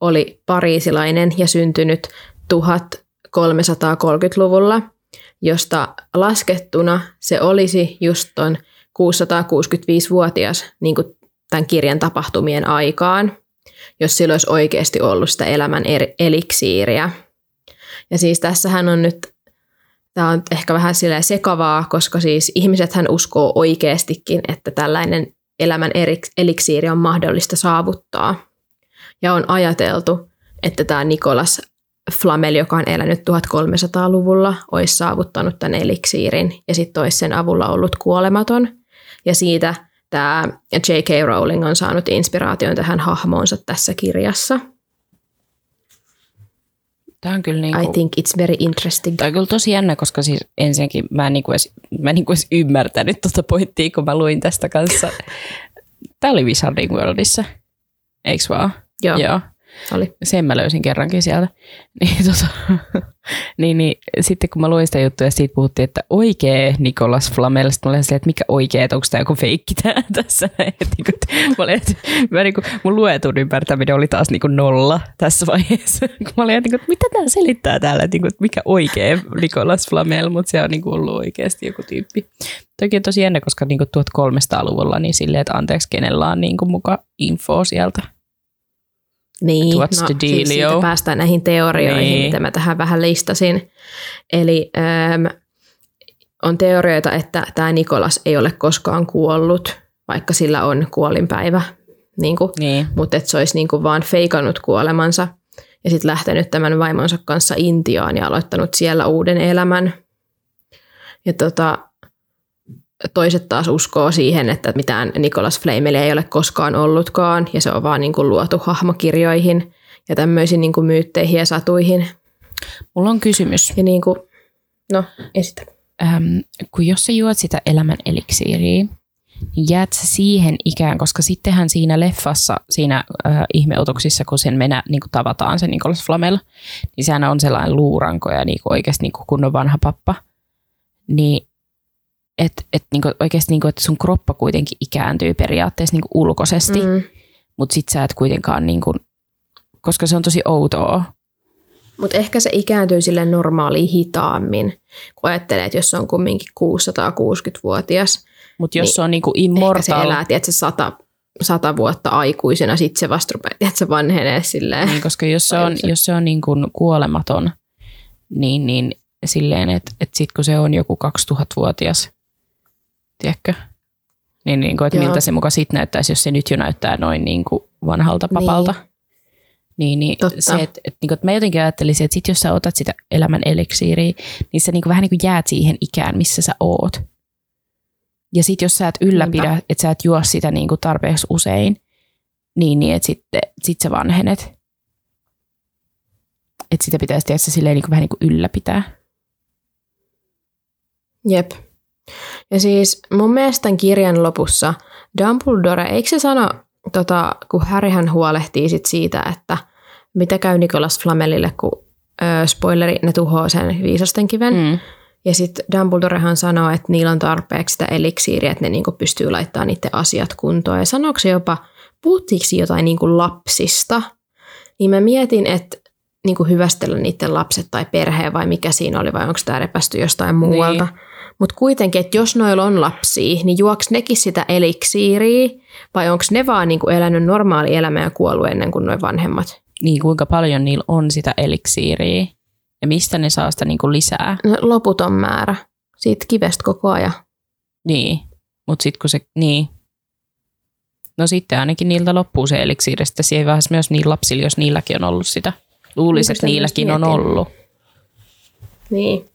oli pariisilainen ja syntynyt 1330-luvulla, josta laskettuna se olisi just ton 665-vuotias niin kuin tämän kirjan tapahtumien aikaan, jos sillä olisi oikeasti ollut sitä elämän eliksiiriä. Ja siis tässähän on nyt, tämä on ehkä vähän silleen sekavaa, koska siis ihmiset hän uskoo oikeastikin, että tällainen elämän eliksiiri on mahdollista saavuttaa. Ja on ajateltu, että tämä Nikolas Flamel, joka on elänyt 1300-luvulla, olisi saavuttanut tämän eliksiirin ja sitten olisi sen avulla ollut kuolematon. Ja siitä tämä J.K. Rowling on saanut inspiraation tähän hahmoonsa tässä kirjassa. Tämä on kyllä niinku, I think it's very interesting. Tämä on kyllä tosi jännä, koska siis ensinnäkin mä en niinku edes, mä en niinku edes ymmärtänyt tuota pointtia, kun mä luin tästä kanssa. *laughs* Tämä oli Wizarding Worldissa, eikö vaan? Joo, Joo. Oli. Sen mä löysin kerrankin sieltä. *laughs* Niin, tota, *laughs* niin, niin, sitten kun mä luin sitä juttua ja siitä puhuttiin, että oikea Nikolas Flamel, sitten mä olin silleen, että mikä oikea, että onko tämä joku feikki tää *laughs* tässä. Et, niin kuin, mä olin, että, mä, niin kuin, mun luetun ymmärtäminen oli taas niin nolla tässä vaiheessa. Kun mä olin, että, niin kuin, mitä tämä selittää täällä, että, niin kuin, mikä oikea Nikolas Flamel, mutta se on niin ollut oikeasti joku tyyppi. Toki on tosi jännä, koska niin kuin 1300-luvulla niin silleen, että anteeksi, kenellä on niin muka info sieltä. Niin, What's no, the siis siitä dealio? päästään näihin teorioihin, Niin. mitä mä tähän vähän listasin. Eli ähm, on teorioita, että tämä Nikolas ei ole koskaan kuollut, vaikka sillä on kuolinpäivä, niin kuin, Niin. mutta että se olisi niin kuin vaan feikannut kuolemansa ja sitten lähtenyt tämän vaimonsa kanssa Intiaan ja aloittanut siellä uuden elämän. Ja tota, toiset taas uskoo siihen, että mitään Nicholas Flamelia ei ole koskaan ollutkaan ja se on vaan niin kuin luotu hahmokirjoihin ja tämmöisiin niin kuin myytteihin ja satuihin. Mulla on kysymys. Ja niin kuin, no, esitä. äm, kun jos sä juot sitä elämän eliksiiriä, niin jäät sä siihen ikään, koska sittenhän siinä leffassa, siinä äh, ihmeotuksissa, kun sen mennä niin kuin tavataan, se Nicolas Flamel, niin sehän on sellainen luuranko ja niin kuin oikeasti niin kuin kunnon vanha pappa. Niin että et, niin kuin, oikeasti niin kuin, että sun kroppa kuitenkin ikääntyy periaatteessa niin kuin ulkoisesti, mm. Mutta sit sä et kuitenkaan, niin kuin, koska se on tosi outoa. Mutta ehkä se ikääntyy sille normaaliin hitaammin, kun ajattelee, että jos se on kumminkin 660-vuotias, Mutta jos Niin, se on niin kuin ehkä se immortal, elää, tiedätkö, sata, sata vuotta aikuisena, sitten se vasta rupeaa, tiedätkö, vanhenee silleen. Niin, koska jos se on, jos se on niin kuin kuolematon, niin, niin silleen, että, että sitten kun se on joku 2000-vuotias, tiedätkö? Niin, niin kuin, että Joo. miltä se muka sitten näyttäisi, jos se nyt jo näyttää noin niin kuin vanhalta papalta. Niin, niin, niin Totta. se, että, että, niin kuin, että mä jotenkin ajattelisin, että sit jos sä otat sitä elämän eliksiiriä, niin sä niin kuin vähän niin kuin jäät siihen ikään, missä sä oot. Ja sitten jos sä et ylläpidä, Niinpä. että sä et juo sitä niin kuin tarpeeksi usein, niin, niin että sitten sit sä vanhenet. Että sitä pitäisi tehdä se silleen niin kuin vähän niin kuin ylläpitää. Jep. Ja siis mun mielestä tämän kirjan lopussa Dumbledore, eikö se sano, tota, kun Harryhän huolehtii sit siitä, että mitä käy Nicholas Flamelille, kun ö, spoileri, ne tuhoaa sen viisasten kiven. Mm. Ja sitten Dumbledorehan sanoo, että niillä on tarpeeksi sitä eliksiiriä, että ne niinku pystyy laittamaan niiden asiat kuntoon. Ja sanoiko se jopa, puhuttiinko jotain niinku lapsista? Niin mä mietin, että niinku hyvästellä niiden lapset tai perheen vai mikä siinä oli, vai onko tämä repästy jostain muualta. Niin. Mutta kuitenkin, että jos noilla on lapsia, niin juoks nekin sitä eliksiiriä, vai onko ne vaan niinku elänyt normaali elämää ja kuollut ennen kuin noin vanhemmat? Niin kuinka paljon niillä on sitä eliksiiriä ja mistä ne saa sitä niin kuin lisää. No, loputon määrä. Siitä kivestä koko ajan. Niin, mutta sitten kun se, niin. No sitten ainakin niiltä loppuu se eliksiiri. Sitten siihen vaiheessa myös niillä lapsilla, jos niilläkin on ollut sitä. Luulisin, että myös niilläkin on ollut. Niin,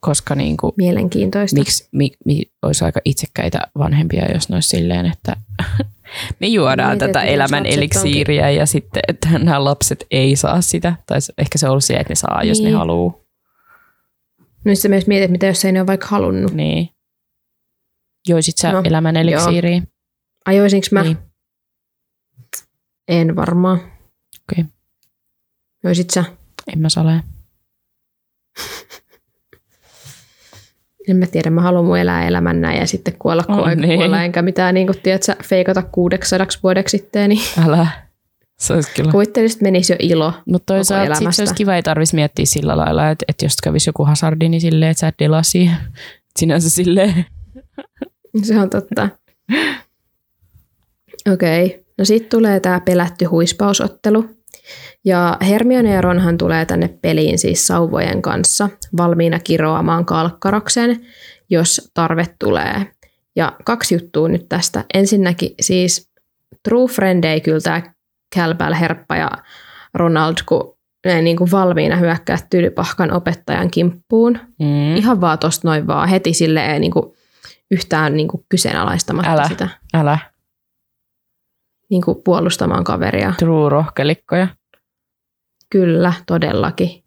Koska niin kuin, mielenkiintoista. miksi mi, mi, olisi aika itsekkäitä vanhempia, jos ne olisi silleen, että *laughs* me juodaan Mietin, tätä elämän eliksiiriä ja sitten, että nämä lapset ei saa sitä. Tai ehkä se on ollut se, että ne saa, jos ne Niin. haluaa. Nyt sä myös mietit, mitä jos ei ne ole vaikka halunnut. Niin. Joisit sä No, no, elämän eliksiiriä? Ajoisinko mä? Niin. En varmaan. Okei. Joisit sä? En mä sale. En mä tiedä, mä haluan mun elää elämän näin ja sitten kuolla kun Oh, niin. kuolla, enkä mitään niin kuin, tiedätkö, feikata 600 vuodeksi sitten, niin *laughs* Älä. Se olisi kyllä. kuvittelisin, että menisi jo ilo. Mutta toisaalta sit se olisi kiva, ei tarvitsisi miettiä sillä lailla, että, että jos kävisi joku hazardi, niin silleen, että sä et delaa siihen. *laughs* Sinänsä silleen. *laughs* Se on totta. Okei, okay. no sitten tulee tämä pelätty huispausottelu. Ja Hermione ja Ronhan tulee tänne peliin siis sauvojen kanssa valmiina kiroamaan kalkkaroksen, jos tarve tulee. Ja kaksi juttua nyt tästä. Ensinnäkin siis True Friend ei kyllä tämä Herppa ja Ronald, kun ne niin kuin valmiina hyökkää tylypahkan opettajan kimppuun. Mm. Ihan vaan tosta noin vaan heti silleen niin kuin yhtään niin kuin kyseenalaistamatta Älä. sitä. Älä. Niin kuin puolustamaan kaveria. True rohkelikkoja. Kyllä, todellakin.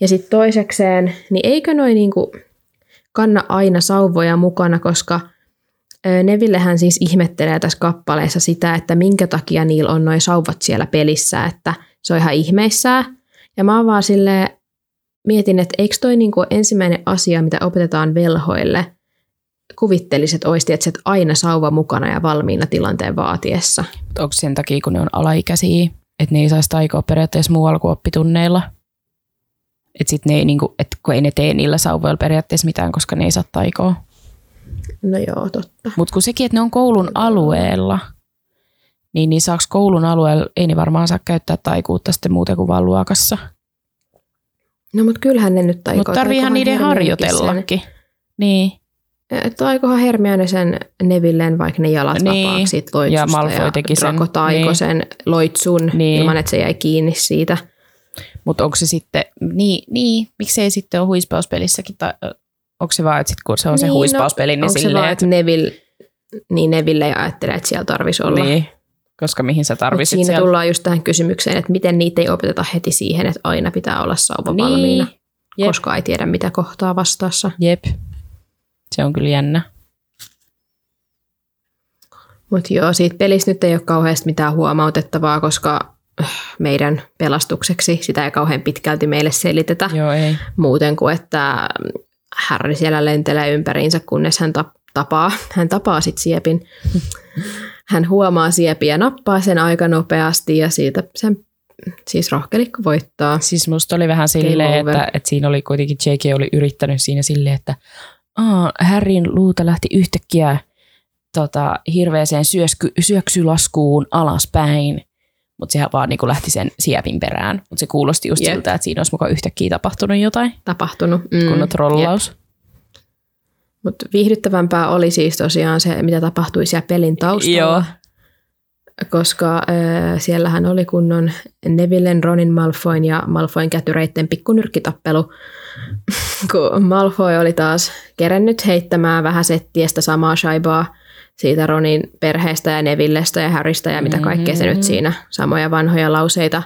Ja sitten toisekseen, niin eikö noin niinku kanna aina sauvoja mukana, koska Nevillehän siis ihmettelee tässä kappaleessa sitä, että minkä takia niillä on noin sauvat siellä pelissä, että se on ihan ihmeissään. Ja mä vaan silleen, mietin, että eikö toi niinku ensimmäinen asia, mitä opetetaan velhoille, olisi tietysti, että aina sauva mukana ja valmiina tilanteen vaatiessa. Onko sen takia, kun ne on alaikäisiä, että ne ei saisi taikoa periaatteessa muualla kuin oppitunneilla? Että sit ne ei, niinku, et kun ei ne tee niillä sauvoilla periaatteessa mitään, koska ne ei saa taikoa. No joo, totta. Mutta kun sekin, että ne on koulun alueella, niin, niin saako koulun alueella, ei ne varmaan saa käyttää taikuutta sitten muuten kuin vaan luokassa. No mutta kyllähän ne nyt taikoo. Mutta tarviihan niiden Hermionekin sen- harjoitellakin. Niin, Että aikohan Hermione sen Nevilleen vaikka ne jalat Niin. vapaaksi siitä loitsusta Ja Malfoy teki sen. Draco taiko Niin. sen loitsun Niin. ilman, että se jäi kiinni siitä. mutta onko se sitten, niin, niin miksei sitten ole huispauspelissäkin, tai onko se vaan, että sit kun se on se Niin, no, huispauspeli, niin Onko se silleen, vaan, että Neville, niin Neville ei ajattele, että siellä tarvisi olla. niin, koska mihin sä Mut tarvitset siinä siellä. tullaan just tähän kysymykseen, että miten niitä ei opeteta heti siihen, että aina pitää olla sauva Niin. valmiina, Jep. koska ei tiedä mitä kohtaa vastaassa. Jep, se on kyllä jännä. Mutta joo, siitä pelistä nyt ei ole kauheasti mitään huomautettavaa, koska meidän pelastukseksi sitä ei kauhean pitkälti meille selitetä. Joo, ei. muuten kuin, että Harry siellä lentelee ympäriinsä, kunnes hän tap- tapaa, hän tapaa sit siepin. Hän huomaa siepiä ja nappaa sen aika nopeasti ja siitä sen siis rohkelikko voittaa. Siis musta oli vähän silleen, että, että siinä oli kuitenkin J.K. oli yrittänyt siinä silleen, että Aa, Harryn luuta lähti yhtäkkiä tota, hirveäseen syösky, syöksylaskuun alaspäin, mutta sehän vaan niin lähti sen siepin perään. Mutta se kuulosti just Jep. siltä, että siinä olisi mukaan yhtäkkiä tapahtunut jotain, Tapahtunut. mm, kun on trollaus. Mutta viihdyttävämpää oli siis tosiaan se, mitä tapahtui siellä pelin taustalla. Joo. Koska äh, siellähän oli kunnon Nevillen, Ronin, Malfoyn ja Malfoyn kätyreitten pikkunyrkkitappelu, *laughs* kun Malfoy oli taas kerennyt heittämään vähän settiä sitä samaa shaibaa siitä Ronin perheestä ja Nevillestä ja Harrystä ja mitä kaikkea se nyt siinä samoja vanhoja lauseita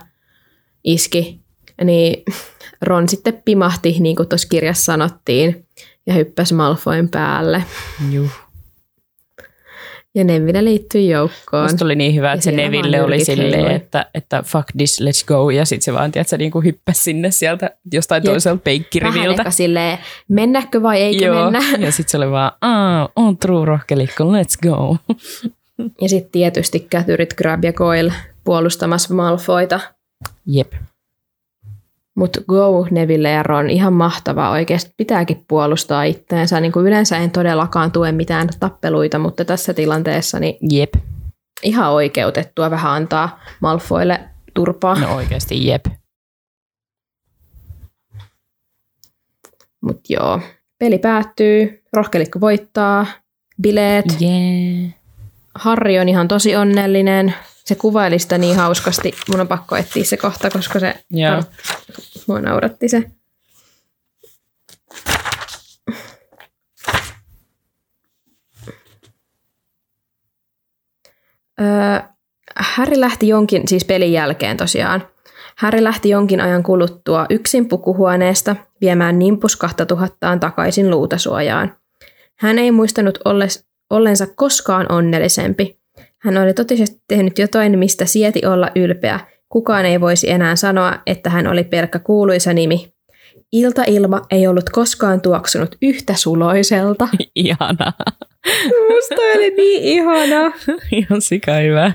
iski. Niin Ron sitten pimahti, niin kuin tuossa kirjassa sanottiin, ja hyppäsi Malfoyn päälle. Juh. Ja Neville liittyi joukkoon. Musta oli niin hyvä, Ja että se Neville oli silleen, että, että fuck this, let's go. Ja sitten se vaan, tiedätkö, niin kuin hyppäsi sinne sieltä jostain Jep. toiselta Vähän peikkiriviltä. ehkä silleen, mennäkö vai eikö Joo, mennä. ja sitten se oli vaan, Aa, on true rohkelikko, let's go. Ja sitten tietysti kätyrit Grab ja Goyle puolustamassa Malfoita. Jep. Mutta go Neville ja Ron, ihan mahtavaa. Oikeasti pitääkin puolustaa itteensä. Niin kuin yleensä en todellakaan tue mitään tappeluita, mutta tässä tilanteessa niin Jep. ihan oikeutettua vähän antaa Malfoille turpaa. No. No oikeasti jep. Mutta joo, peli päättyy, rohkelikko voittaa, bileet. Yeah. Harri on ihan tosi onnellinen. Se kuvaili sitä niin hauskasti. Mun on pakko etsiä se kohta, koska se Joo. mua nauratti se. Öö, Harry lähti jonkin, siis pelin jälkeen tosiaan, Harry lähti jonkin ajan kuluttua yksin pukuhuoneesta viemään Nimbus 2000 takaisin luutasuojaan. Hän ei muistanut olles, ollensa koskaan onnellisempi. Hän oli totisesti tehnyt jotain, mistä sieti olla ylpeä. Kukaan ei voisi enää sanoa, että hän oli pelkkä kuuluisa nimi. Iltailma ei ollut koskaan tuoksunut yhtä suloiselta. *laughs* Ihana. Musta oli niin ihana. Ihan sika hyvä.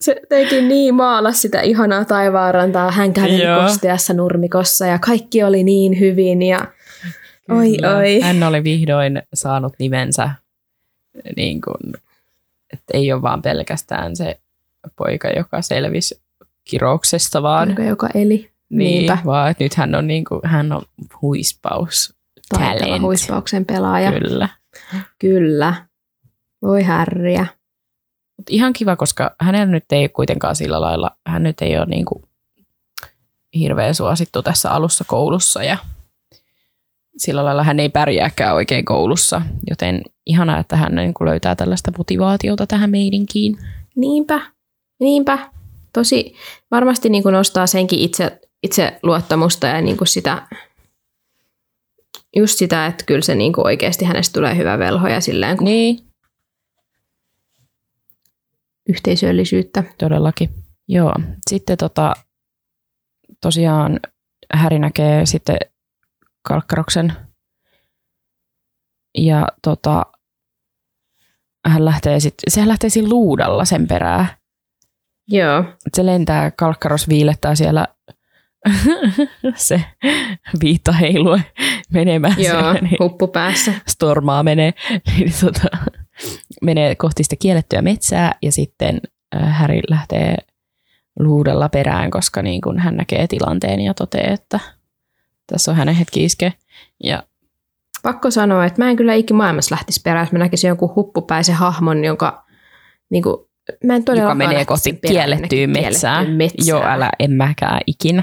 Se teki niin maalas sitä ihanaa taivaanrantaa. Hän käveli Joo. kosteassa nurmikossa ja kaikki oli niin hyvin. Ja... Oi, oi. Hän oli vihdoin saanut nimensä, niin kuin, että ei ole vaan pelkästään se poika, joka selvisi kirouksesta, vaan, Joka, joka eli. niin, Niinpä. vaan että nyt hän on, niin kuin, hän on huispaus. Taitava Talent. huispauksen pelaaja. Kyllä. Kyllä. Kyllä. Voi härriä. Mut ihan kiva, koska hänellä nyt ei kuitenkaan sillä lailla, hän nyt ei ole niin kuin hirveän suosittu tässä alussa koulussa ja sillä lailla hän ei pärjääkään oikein koulussa, joten ihanaa, että hän niin kuin löytää tällaista motivaatiota tähän meidinkiin. Niinpä. Niinpä. Tosi varmasti niin kuin nostaa senkin itse, itse luottamusta ja niin kuin sitä, just sitä, että kyllä se niin kuin oikeasti hänestä tulee hyvä velho ja silleen kun Niin, yhteisöllisyyttä. todellakin. Joo, sitten tota, tosiaan Häri näkee sitten Kalkkaroksen ja tota, hän lähtee sitten, sehän lähtee siinä luudalla sen perään. Joo. Se lentää, Kalkkaros viilettää siellä *laughs* se viitta heilue menemään. Joo, siellä, niin huppu päässä. stormaa menee, niin tota, menee kohti sitä kiellettyä metsää ja sitten äh, Häri lähtee luudella perään, koska niin kun hän näkee tilanteen ja toteaa, että tässä on hänen hetki iske. Ja Pakko sanoa, että mä en kyllä ikimaailmassa lähtisi perään, jos mä näkisin jonkun huppupäisen hahmon, jonka niin kuin, mä en joka todellakaan menee kohti kiellettyä metsää. metsään. Joo, älä, en mäkään ikinä.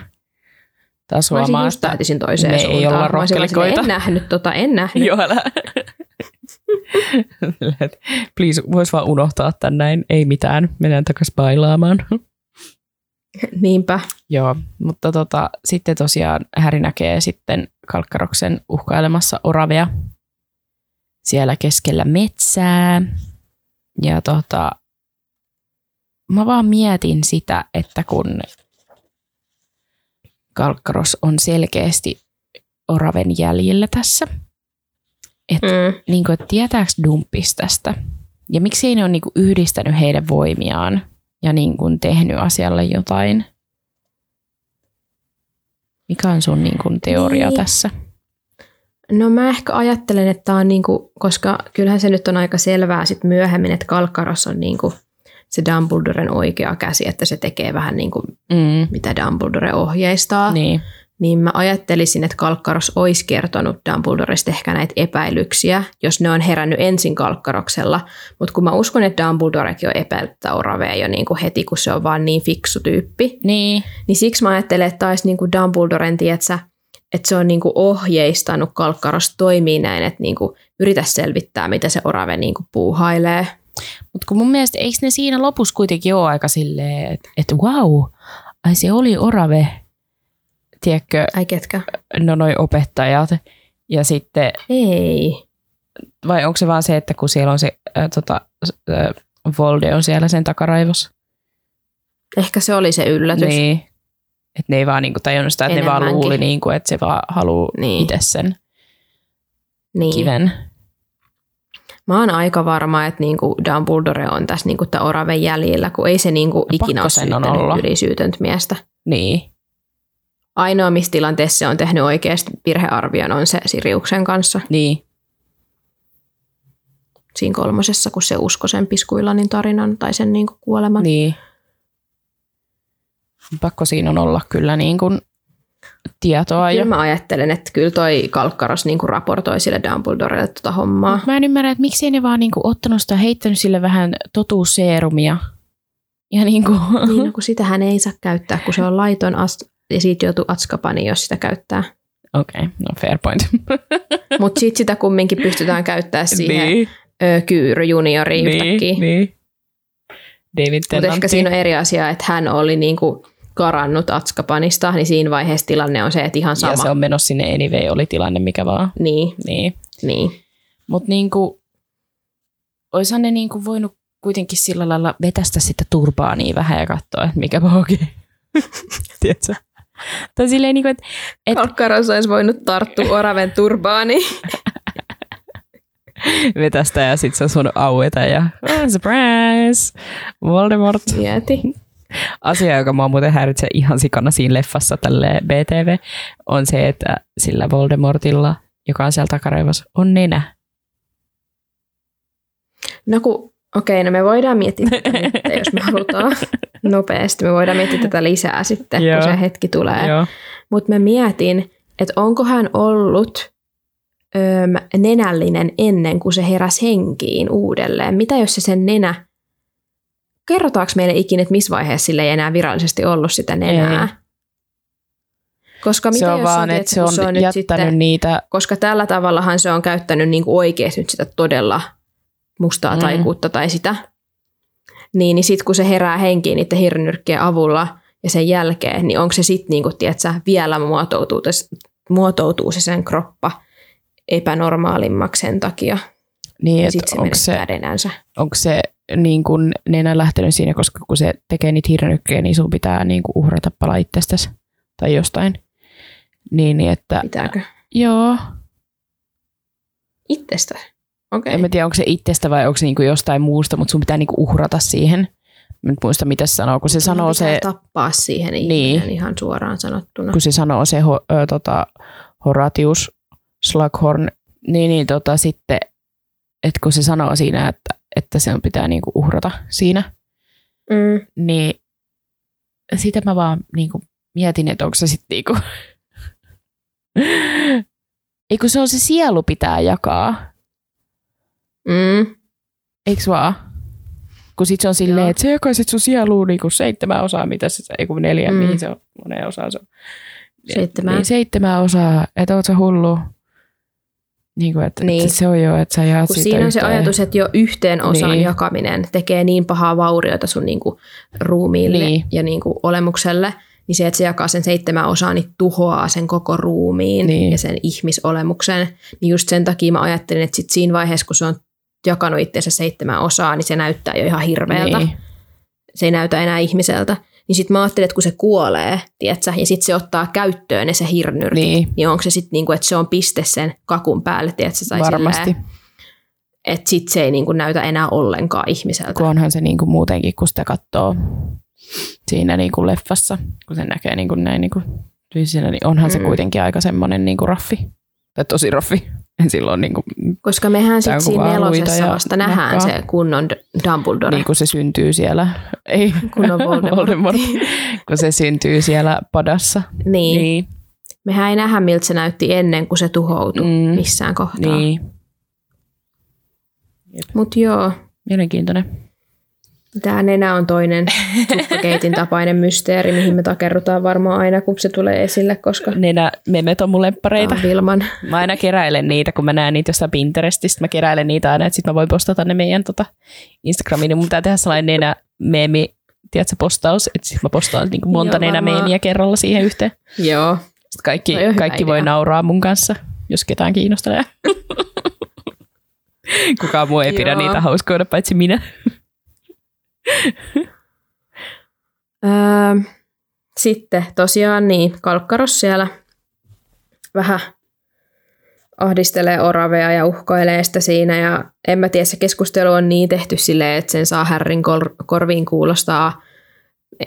Taas Mä olisin just että lähtisin toiseen me ei suuntaan. olla vaan silleen, rohkelikoita. En nähnyt tota, en nähnyt. Joo, älä. *laughs* Please, vois vaan unohtaa tän näin. Ei mitään, mennään takaisin bailaamaan. *laughs* Niinpä. Joo, mutta tota, sitten tosiaan Häri näkee sitten Kalkkaroksen uhkailemassa oravea siellä keskellä metsää. Ja tota, mä vaan mietin sitä, että kun Kalkkaros on selkeästi oraven jäljellä tässä, että Mm. niin kuin, tietääkö tästä? Ja miksi ei ne ole niin kuin yhdistänyt heidän voimiaan ja niin kuin tehnyt asialle jotain? Mikä on sun niin kuin teoria Niin. tässä? No mä ehkä ajattelen, että tää on niinku, koska kyllähän se nyt on aika selvää sit myöhemmin, että Kalkkaros on niinku se Dumbledoren oikea käsi, että se tekee vähän niin kuin Mm, mitä Dumbledore ohjeistaa. niin, niin mä ajattelisin, että Kalkkaros olisi kertonut Dumbledoresta ehkä näitä epäilyksiä, jos ne on herännyt ensin Kalkkaroksella. Mutta kun mä uskon, että Dumbledorekin on epäillyt tätä Oravea jo niin kuin heti, kun se on vaan niin fiksu tyyppi, niin, niin siksi mä ajattelen, että taisi niin kuin Dumbledoren, tietsä, että se on niin kuin ohjeistanut Kalkkaros toimii näin, että niin kuin yritä selvittää, mitä se Orave niin kuin puuhailee. mutta kun mun mielestä eikö ne siinä lopussa kuitenkin ole aika silleen, että et, wow, ai se oli orave, tiedätkö, Ai ketkä? no noi opettajat. Ja sitten Ei. vai onko se vaan se, että kun siellä on se äh, tota, äh, Volde on siellä sen takaraivossa? Ehkä se oli se yllätys. Niin. Että ne ei vaan niinku tajunnut sitä, että ne vaan luuli, niinku, että se vaan haluaa Niin. itse sen niin. kiven. Mä oon aika varma, että niinku Dumbledore on tässä niinku Oraven jäljellä, kun ei se niinku ikinä ole olla. ylisyytöntä miestä. Niin. Ainoa, missä tilanteessa se on tehnyt oikeasti virhearvion, on se Siriuksen kanssa Niin. siinä kolmosessa, kun se uskoi sen Piskuillanin tarinan tai sen niinku kuoleman. Niin. Pakko siinä on olla kyllä niin kuin tietoa. Kyllä mä ajattelen, että kyllä toi Kalkkaros niinku raportoi sille Dumbledorelle tota hommaa. Mä en ymmärrä, että miksei ne vaan niin kuin ottanut sitä, heittänyt sille vähän totuusseerumia. Ja niin kuin... Niin, no, kun sitähän ei saa käyttää, kun se on laiton ast- ja siitä joutuu atskapani, jos sitä käyttää. Okei, okay, no fair point. *laughs* Mutta sitten sitä kumminkin pystytään käyttämään siihen niin, ö, Kyyry junioriin yhtäkkiä. niin, niin. Mutta ehkä siinä on eri asia, että hän oli niinku karannut Atskapanista, niin siinä vaiheessa tilanne on se, että ihan sama. Ja se on menossa sinne anyway, oli tilanne mikä vaan. Niin, Niin. niin. Mutta niinku, oishan ne niinku voinut kuitenkin sillä lailla vetästä sitä turbaa niin vähän ja katsoa, että mikä voki. *laughs* Tiedätkö? Tai silleen, niin kuin, että et, Kalkkaros olisi voinut tarttua oraven turbaani. *laughs* vetästä ja sit se on sun aueta ja oh, surprise, Voldemort. Mieti. Asia, joka mua muuten häiritsee ihan sikana siinä leffassa tälle BTV, on se, että sillä Voldemortilla, joka on siellä takaraivossa, on nenä. No kun, okei, no me voidaan miettiä tätä nyt, jos me halutaan *laughs* nopeasti. Me voidaan miettiä tätä lisää sitten, Joo. kun se hetki tulee. Mutta mä mietin, että onko hän ollut öm, nenällinen ennen kuin se heräsi henkiin uudelleen. Mitä jos se sen nenä... Kerrotaanko meille ikinä, että missä vaiheessa sille ei enää virallisesti ollut sitä nenää? Ei. Koska mitä Se on jos vaan, että se on, se on nyt jättänyt sitten, niitä, koska tällä tavallahan se on käyttänyt niinku oikeasti nyt sitä todella mustaa Mm. taikuutta tai sitä. Niin, niin sitten kun se herää henkiin niiden hirnyrkkien avulla ja sen jälkeen, niin onko se sitten niinku, tiedätkö, vielä muotoutuu, muotoutuu se sen kroppa epänormaalimmaksi sen takia. niin Ja että se onko se, nenänsä. onko se niin kuin nenä lähtenyt siinä, koska kun se tekee niitä hirnykkejä, niin sun pitää niin kuin uhrata pala itsestäsi tai jostain. Niin, niin että Pitääkö? joo, Itsestä. Okei. en mä tiedä onko se itsestä vai onko se niin kuin jostain muusta, mutta sun pitää niin kuin uhrata siihen. Mä nyt muista mitä se sanoo, kun se sanoo pitää se, tappaa siihen Niin. ihan suoraan sanottuna. kun se sanoo se ho, ö, tota, Horatius Slughorn, niin, niin tota, sitten, että kun se sanoo siinä, että, että sen pitää niinku uhrata siinä, Mm. niin sitä mä vaan niinku mietin, että onko se sitten niinku... *laughs* Ei kun se on se sielu pitää jakaa, Mm. eikö vaan? Kun sit se on silleen, että se jakaisit sun sieluun niinku seitsemän osaa, mitä se, ei kun neljä, Mm. mihin se on, moneen osaan se on. Seitsemään. Niin seitsemän osaa, että oot sä hullu. Niin kuin, että, Niin. se on jo, että sä jaat Kun siitä siinä on se ajatus, että jo yhteen osaan Niin. jakaminen tekee niin pahaa vauriota sun niinku ruumiille Niin. ja niinku olemukselle, niin se, että se jakaa sen seitsemän osaan, niin tuhoaa sen koko ruumiin Niin. ja sen ihmisolemuksen. Niin just sen takia mä ajattelin, että sit siinä vaiheessa, kun se on jakanut itseensä seitsemän osaa, niin se näyttää jo ihan hirveältä. Niin. Se ei näytä enää ihmiseltä. Niin sitten mä ajattelin, että kun se kuolee, tiedätkö, ja sitten se ottaa käyttöön ne se hirnyrkit, Niin. niin onko se sitten niinku, että se on piste sen kakun päälle, tiedätkö, tai Varmasti. silleen, että sit se ei niinku näytä enää ollenkaan ihmiseltä. Kun onhan se niin kuin muutenkin, kun sitä katsoo siinä niin kuin leffassa, kun se näkee niin kuin näin niin kuin niin onhan se Mm. kuitenkin aika semmoinen niin kuin raffi. Tai tosi raffi. *laughs* Silloin niin kuin, Koska mehän sitten siinä nelosessa vasta nähdään nokkaa. se kunnon Dumbledore. niin kuin se syntyy siellä. Ei, Kunnon Voldemort. kun se syntyy siellä padassa. niin. niin. Mehän ei nähdä, miltä se näytti ennen kuin se tuhoutui mm. missään kohtaa. Niin. Mutta joo, Mielenkiintoinen. Tämä nenä on toinen suffokeitin tapainen mysteeri, mihin me takerrutaan varmaan aina, kun se tulee esille, koska Nenä memet on mun lemppareita. Vilman. Mä aina keräilen niitä, kun mä näen niitä jostain Pinterestistä. Mä keräilen niitä aina, että sit mä voin postata ne meidän tota, Instagramiin. Niin mun pitää tehdä sellainen nenä meemi, tiedätkö, postaus, että sit mä postaan niin monta Joo, nenä meemiä kerralla siihen yhteen. Joo. Sitten kaikki, hyvä kaikki voi idea. nauraa mun kanssa, jos ketään kiinnostaa. *laughs* Kukaan muu ei pidä Joo. niitä hauskoina, paitsi minä. Öö, sitten tosiaan niin, Kalkkaros siellä vähän ahdistelee oravea ja uhkailee sitä siinä. Ja en mä tiedä, se keskustelu on niin tehty silleen, että sen saa Härrin kor- korviin kuulostaa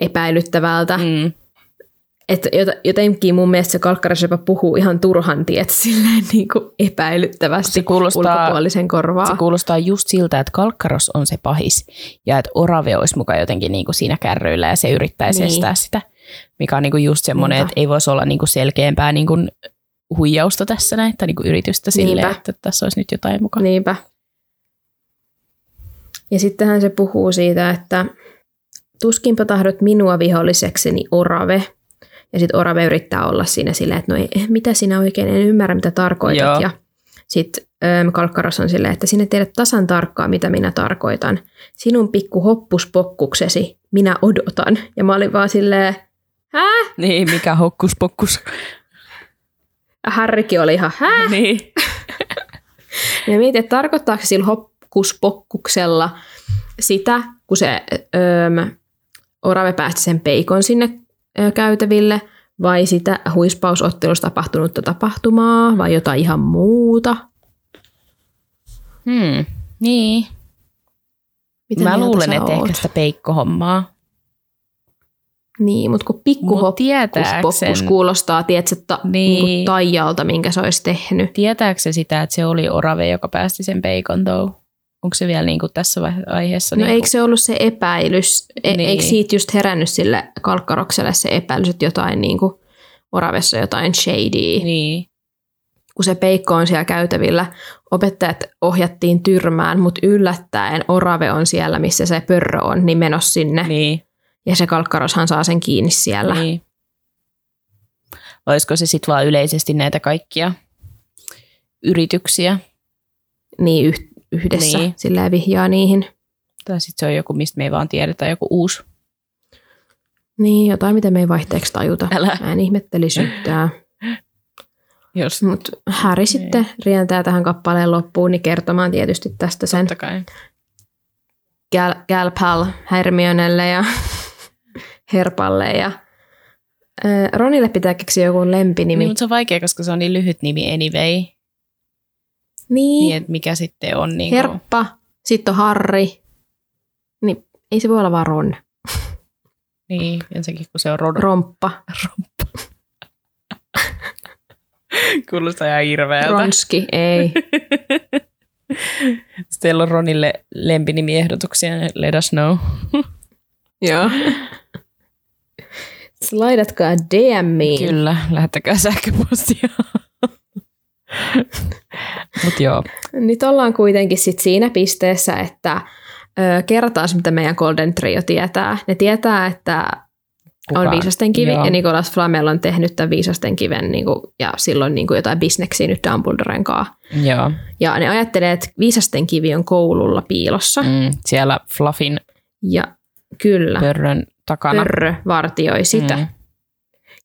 epäilyttävältä. Mm. Että jot- jotenkin mun mielestä se Kalkkaros jopa puhuu ihan turhan tiet *laughs* silleen niin kuin epäilyttävästi Se kuulostaa- ulkopuolisen korvaa. Se kuulostaa just siltä, että Kalkkaros on se pahis ja että Orave olisi mukaan jotenkin niin kuin siinä kärryillä ja se yrittäisi Niin. estää sitä, mikä on niin kuin just semmoinen, Niinpä. että ei voisi olla niin kuin selkeämpää niin kuin huijausta tässä näin, tai niin kuin yritystä silleen, että tässä olisi nyt jotain mukaan. Niinpä. Ja sittenhän se puhuu siitä, että tuskinpa tahdot minua vihollisekseni orave. Ja sitten orave yrittää olla siinä silleen, että no ei, mitä sinä oikein, en ymmärrä mitä tarkoitat. Joo. Ja sitten Kalkkaros on silleen, että sinä tiedät tasan tarkkaan, mitä minä tarkoitan. Sinun pikku hoppuspokkuksesi, minä odotan. Ja mä olin vaan silleen, hää? Niin, mikä hokkus pokkus. Ja Harrikin oli ihan, hää? *laughs* niin. *laughs* Ja mietin, että tarkoittaako sillä hokkuspokkuksella sitä, kun se öö, orave päästi sen peikon sinne käytäville, vai sitä huispausottelusta tapahtunutta tapahtumaa vai jotain ihan muuta. Hmm. Niin. Mitä Mä luulen, että oot? ehkä sitä peikkohommaa. Niin, mutta kun Mut pikkuhopus tietääkseen, kuulostaa, tiedätkö, ta, niin. Niin. niin taijalta, minkä se olisi tehnyt. tietääkö se sitä, että se oli orave, joka päästi sen peikon tou? Onko se vielä niin kuin tässä vai- aiheessa? No niin eikö se ollut se epäilys, e- Niin. eikö siitä just herännyt sille kalkkarokselle se epäilys, että jotain niin kuin oravessa jotain shady, Niin. kun se peikko on siellä käytävillä. Opettajat ohjattiin tyrmään, mutta yllättäen orave on siellä, missä se pörrö on, niin menossa sinne. Niin. Ja se kalkkaroshan saa sen kiinni siellä. Niin. niin. Olisiko se sitten vaan yleisesti näitä kaikkia yrityksiä? Niin yh- yhdessä niin. Sillä vihjaa niihin. Tai sitten se on joku, mistä me ei vaan tiedetä, joku uusi. Niin, jotain, mitä me ei vaihteeksi tajuta. Älä. Mä en ihmettelisi yhtään. *laughs* Jos Mutta Harry niin. sitten rientää tähän kappaleen loppuun niin kertomaan tietysti tästä sen. Gal, Hermionelle ja *laughs* Herpalle. Ja, Ronille pitää keksiä joku lempinimi. Niin, mutta se on vaikea, koska se on niin lyhyt nimi anyway. Niin, niin, että mikä sitten on niin Herppa, sitten on Harry. Niin ei se voi olla vaan Ron. *laughs* Niin, ensinnäkin kun se on Ron. Romppa, *laughs* Kuulostaa ihan hirveältä. Ronski, ei. *laughs* Teillä on Ronille lempinimiehdotuksia, niin let us know. Joo. Slaidatkaa DMiin. Kyllä, lähettäkää sähköpostia. *laughs* Mut joo, Nyt ollaan kuitenkin sit siinä pisteessä, että ö, kerrotaan mitä meidän Golden Trio tietää. Ne tietää, että on Kuka- viisasten kivi joo. ja Nicolas Flamel on tehnyt tämän viisasten kiven niin kuin, ja silloin niin kuin jotain bisneksiä nyt Dumbledoren kanssa. joo. Ja ne ajattelee, että viisasten kivi on koululla piilossa. Mm, siellä Fluffin ja kyllä, pörrön takana. pörrö vartioi sitä. Mm.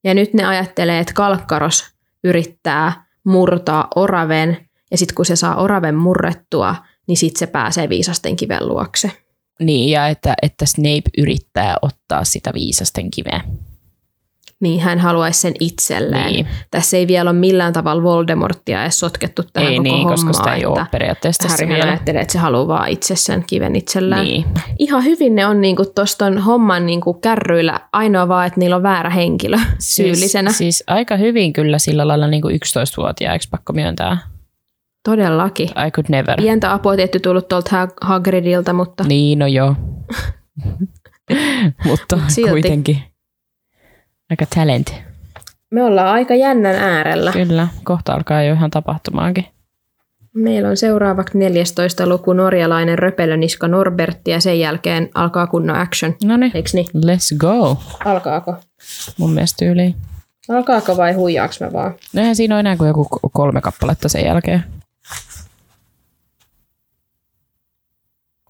Ja nyt ne ajattelee, että Kalkkaros yrittää murtaa oraven ja sitten kun se saa oraven murrettua, niin sitten se pääsee viisasten kiven luokse. Niin, ja että, että Snape yrittää ottaa sitä viisasten kiveä. Niin hän haluaisi sen itselleen. Niin. Tässä ei vielä ole millään tavalla Voldemorttia edes sotkettu tähän Ei koko niin, hommaan, koska sitä ei ole periaatteessa Harryhän vielä. ajattelee, että se haluaa vaan itse sen kiven itsellään. Niin. Ihan hyvin ne on niinku tuosta homman niinku kärryillä, ainoa vaan, että niillä on väärä henkilö *laughs* syyllisenä. Siis, siis aika hyvin kyllä sillä lailla niin kuin 11-vuotiaaksi pakko myöntää. Todellakin. I could never. Pientä apua tietty tullut tuolta Hag- Hagridilta, mutta Niin, no joo. *laughs* Mutta Mut silti. kuitenkin. Aika talent. me ollaan aika jännän äärellä. Kyllä, kohta alkaa jo ihan tapahtumaankin. Meillä on seuraavaksi 14 luku norjalainen röpelöniska Norbertti ja sen jälkeen alkaa kunnon action. No niin, let's go. Alkaako? Mun mielestä tyyliin. Alkaako vai huijaaks me vaan? No eihän siinä ole enää kuin joku kolme kappaletta sen jälkeen.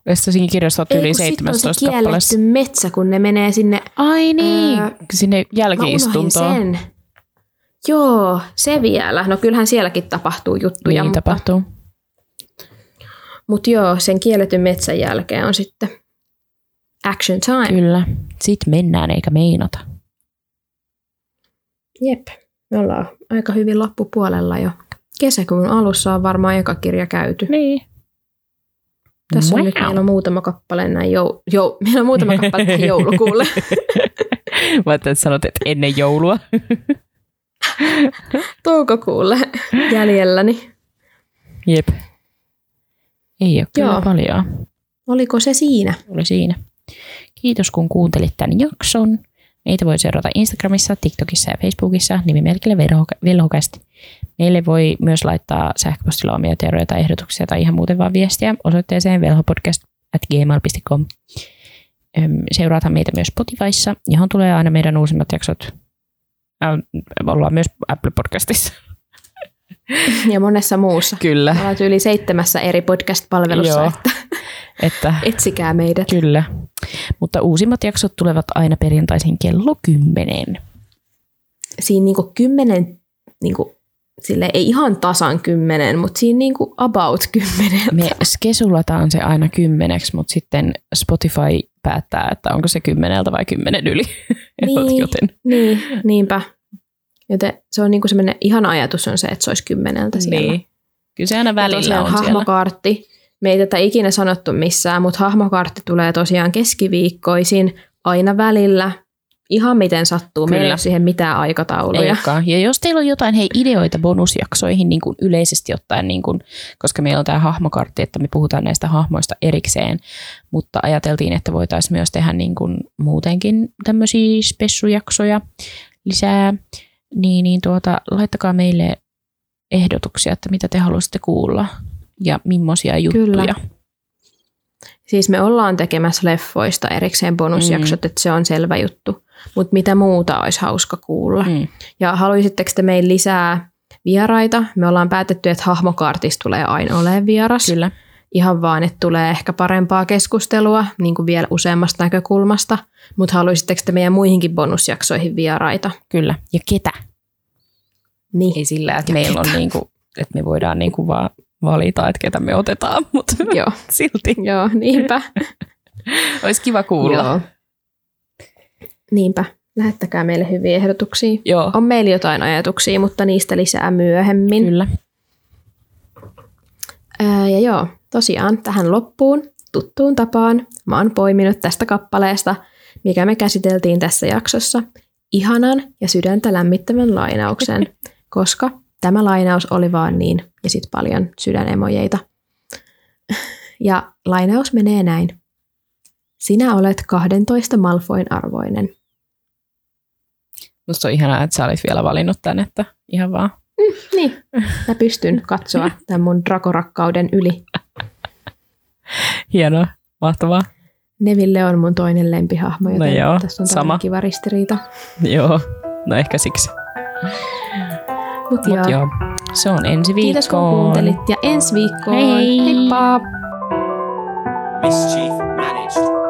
Eikö siinä kirjassa yli on se 17 kappaletta? kielletty metsä, kun ne menee sinne Ai niin, Ää, sinne jälkiistuntoon. sen. Joo, se vielä. No kyllähän sielläkin tapahtuu juttuja, Niin mutta, tapahtuu. mutta joo, sen kielletyn metsän jälkeen on sitten action time. Kyllä. Sitten mennään eikä meinata. Jep, me ollaan aika hyvin loppupuolella jo. Kesäkuun alussa on varmaan eka kirja käyty. Niin. Tässä on Wow. nyt meillä on muutama kappale näin jou, jou, meillä on muutama kappale tähän *laughs* joulukuulle. Mä että sanot, että ennen joulua. *laughs* Toukokuulle jäljelläni. Jep. Ei ole kyllä Joo. paljon. Oliko se siinä? Oli siinä. Kiitos kun kuuntelit tämän jakson. Meitä voi seurata Instagramissa, TikTokissa ja Facebookissa nimimerkillä velhokasti. Meille voi myös laittaa sähköpostilla omia teorioita tai ehdotuksia tai ihan muuten vaan viestiä osoitteeseen velhopodcast.gmail.com. Seuraathan meitä myös Spotifyssa, johon tulee aina meidän uusimmat jaksot. Ollaan myös Apple Podcastissa. Ja monessa muussa. Kyllä. Me ollaan yli seitsemässä eri podcast-palvelussa, Joo. että Että etsikää meidät. Kyllä. Mutta uusimmat jaksot tulevat aina perjantaisin kello 10. Siinä niinku kymmenen, niinku, sille ei ihan tasan kymmenen, mutta siinä niinku about kymmenen. Me skesulataan se aina kymmeneksi, mutta sitten Spotify päättää, että onko se kymmeneltä vai kymmenen yli. *laughs* Niin. Joten Niin, niinpä. Joten se on niinku semmoinen ihan ajatus on se, että se olisi kymmeneltä siellä. Niin. Kyllä se aina välillä tosiaan on siellä. hahmokaartti. Me ei tätä ikinä sanottu missään, mutta hahmokaartti tulee tosiaan keskiviikkoisin aina välillä. Ihan miten sattuu. Meillä ei Kyllä. ole siihen mitään aikatauluja. olekaan. Ja jos teillä on jotain hei, ideoita bonusjaksoihin niin kuin yleisesti ottaen, niin kuin, koska meillä on tämä hahmokartti, että me puhutaan näistä hahmoista erikseen, mutta ajateltiin, että voitaisiin myös tehdä niin kuin muutenkin tämmöisiä spessujaksoja lisää, niin, niin tuota, laittakaa meille ehdotuksia, että mitä te haluaisitte kuulla ja millaisia juttuja. Kyllä. Siis me ollaan tekemässä leffoista erikseen bonusjaksot, mm. että se on selvä juttu. Mutta mitä muuta olisi hauska kuulla? Mm. Ja haluaisitteko te meille lisää vieraita? Me ollaan päätetty, että hahmokaartista tulee aina olemaan vieras. Kyllä. Ihan vaan, että tulee ehkä parempaa keskustelua niin kuin vielä useammasta näkökulmasta. Mutta haluaisitteko te meidän muihinkin bonusjaksoihin vieraita? Kyllä. Ja ketä? Niin. Ei sillä, että meillä on niin kuin, että me voidaan niin kuin vaan valita, että ketä me otetaan, mutta Joo, *laughs* silti joo, niinpä. olisi kiva kuulla. Joo. Niinpä. Lähettäkää meille hyviä ehdotuksia. Joo. On meillä jotain ajatuksia, mutta niistä lisää myöhemmin. Kyllä. Ää, ja joo, tosiaan tähän loppuun tuttuun tapaan mä oon poiminut tästä kappaleesta, mikä me käsiteltiin tässä jaksossa, ihanan ja sydäntä lämmittävän lainauksen, *laughs* koska tämä lainaus oli vaan niin, ja sit paljon sydänemojeita. Ja lainaus menee näin. Sinä olet 12 Malfoin arvoinen. Musta on ihanaa, että sä olit vielä valinnut tän, että ihan vaan. Niin, mä pystyn katsoa tämän mun drakorakkauden yli. Hienoa, mahtavaa. Neville on mun toinen lempihahmo, joten No joo, tässä on sama. sama. kiva ristiriita. Joo, no ehkä siksi. Mut Mut joo. joo, se on ensi viikkoon. Kiitos kun kuuntelit ja ensi viikkoon. Hei! Heippa! Mischief managed.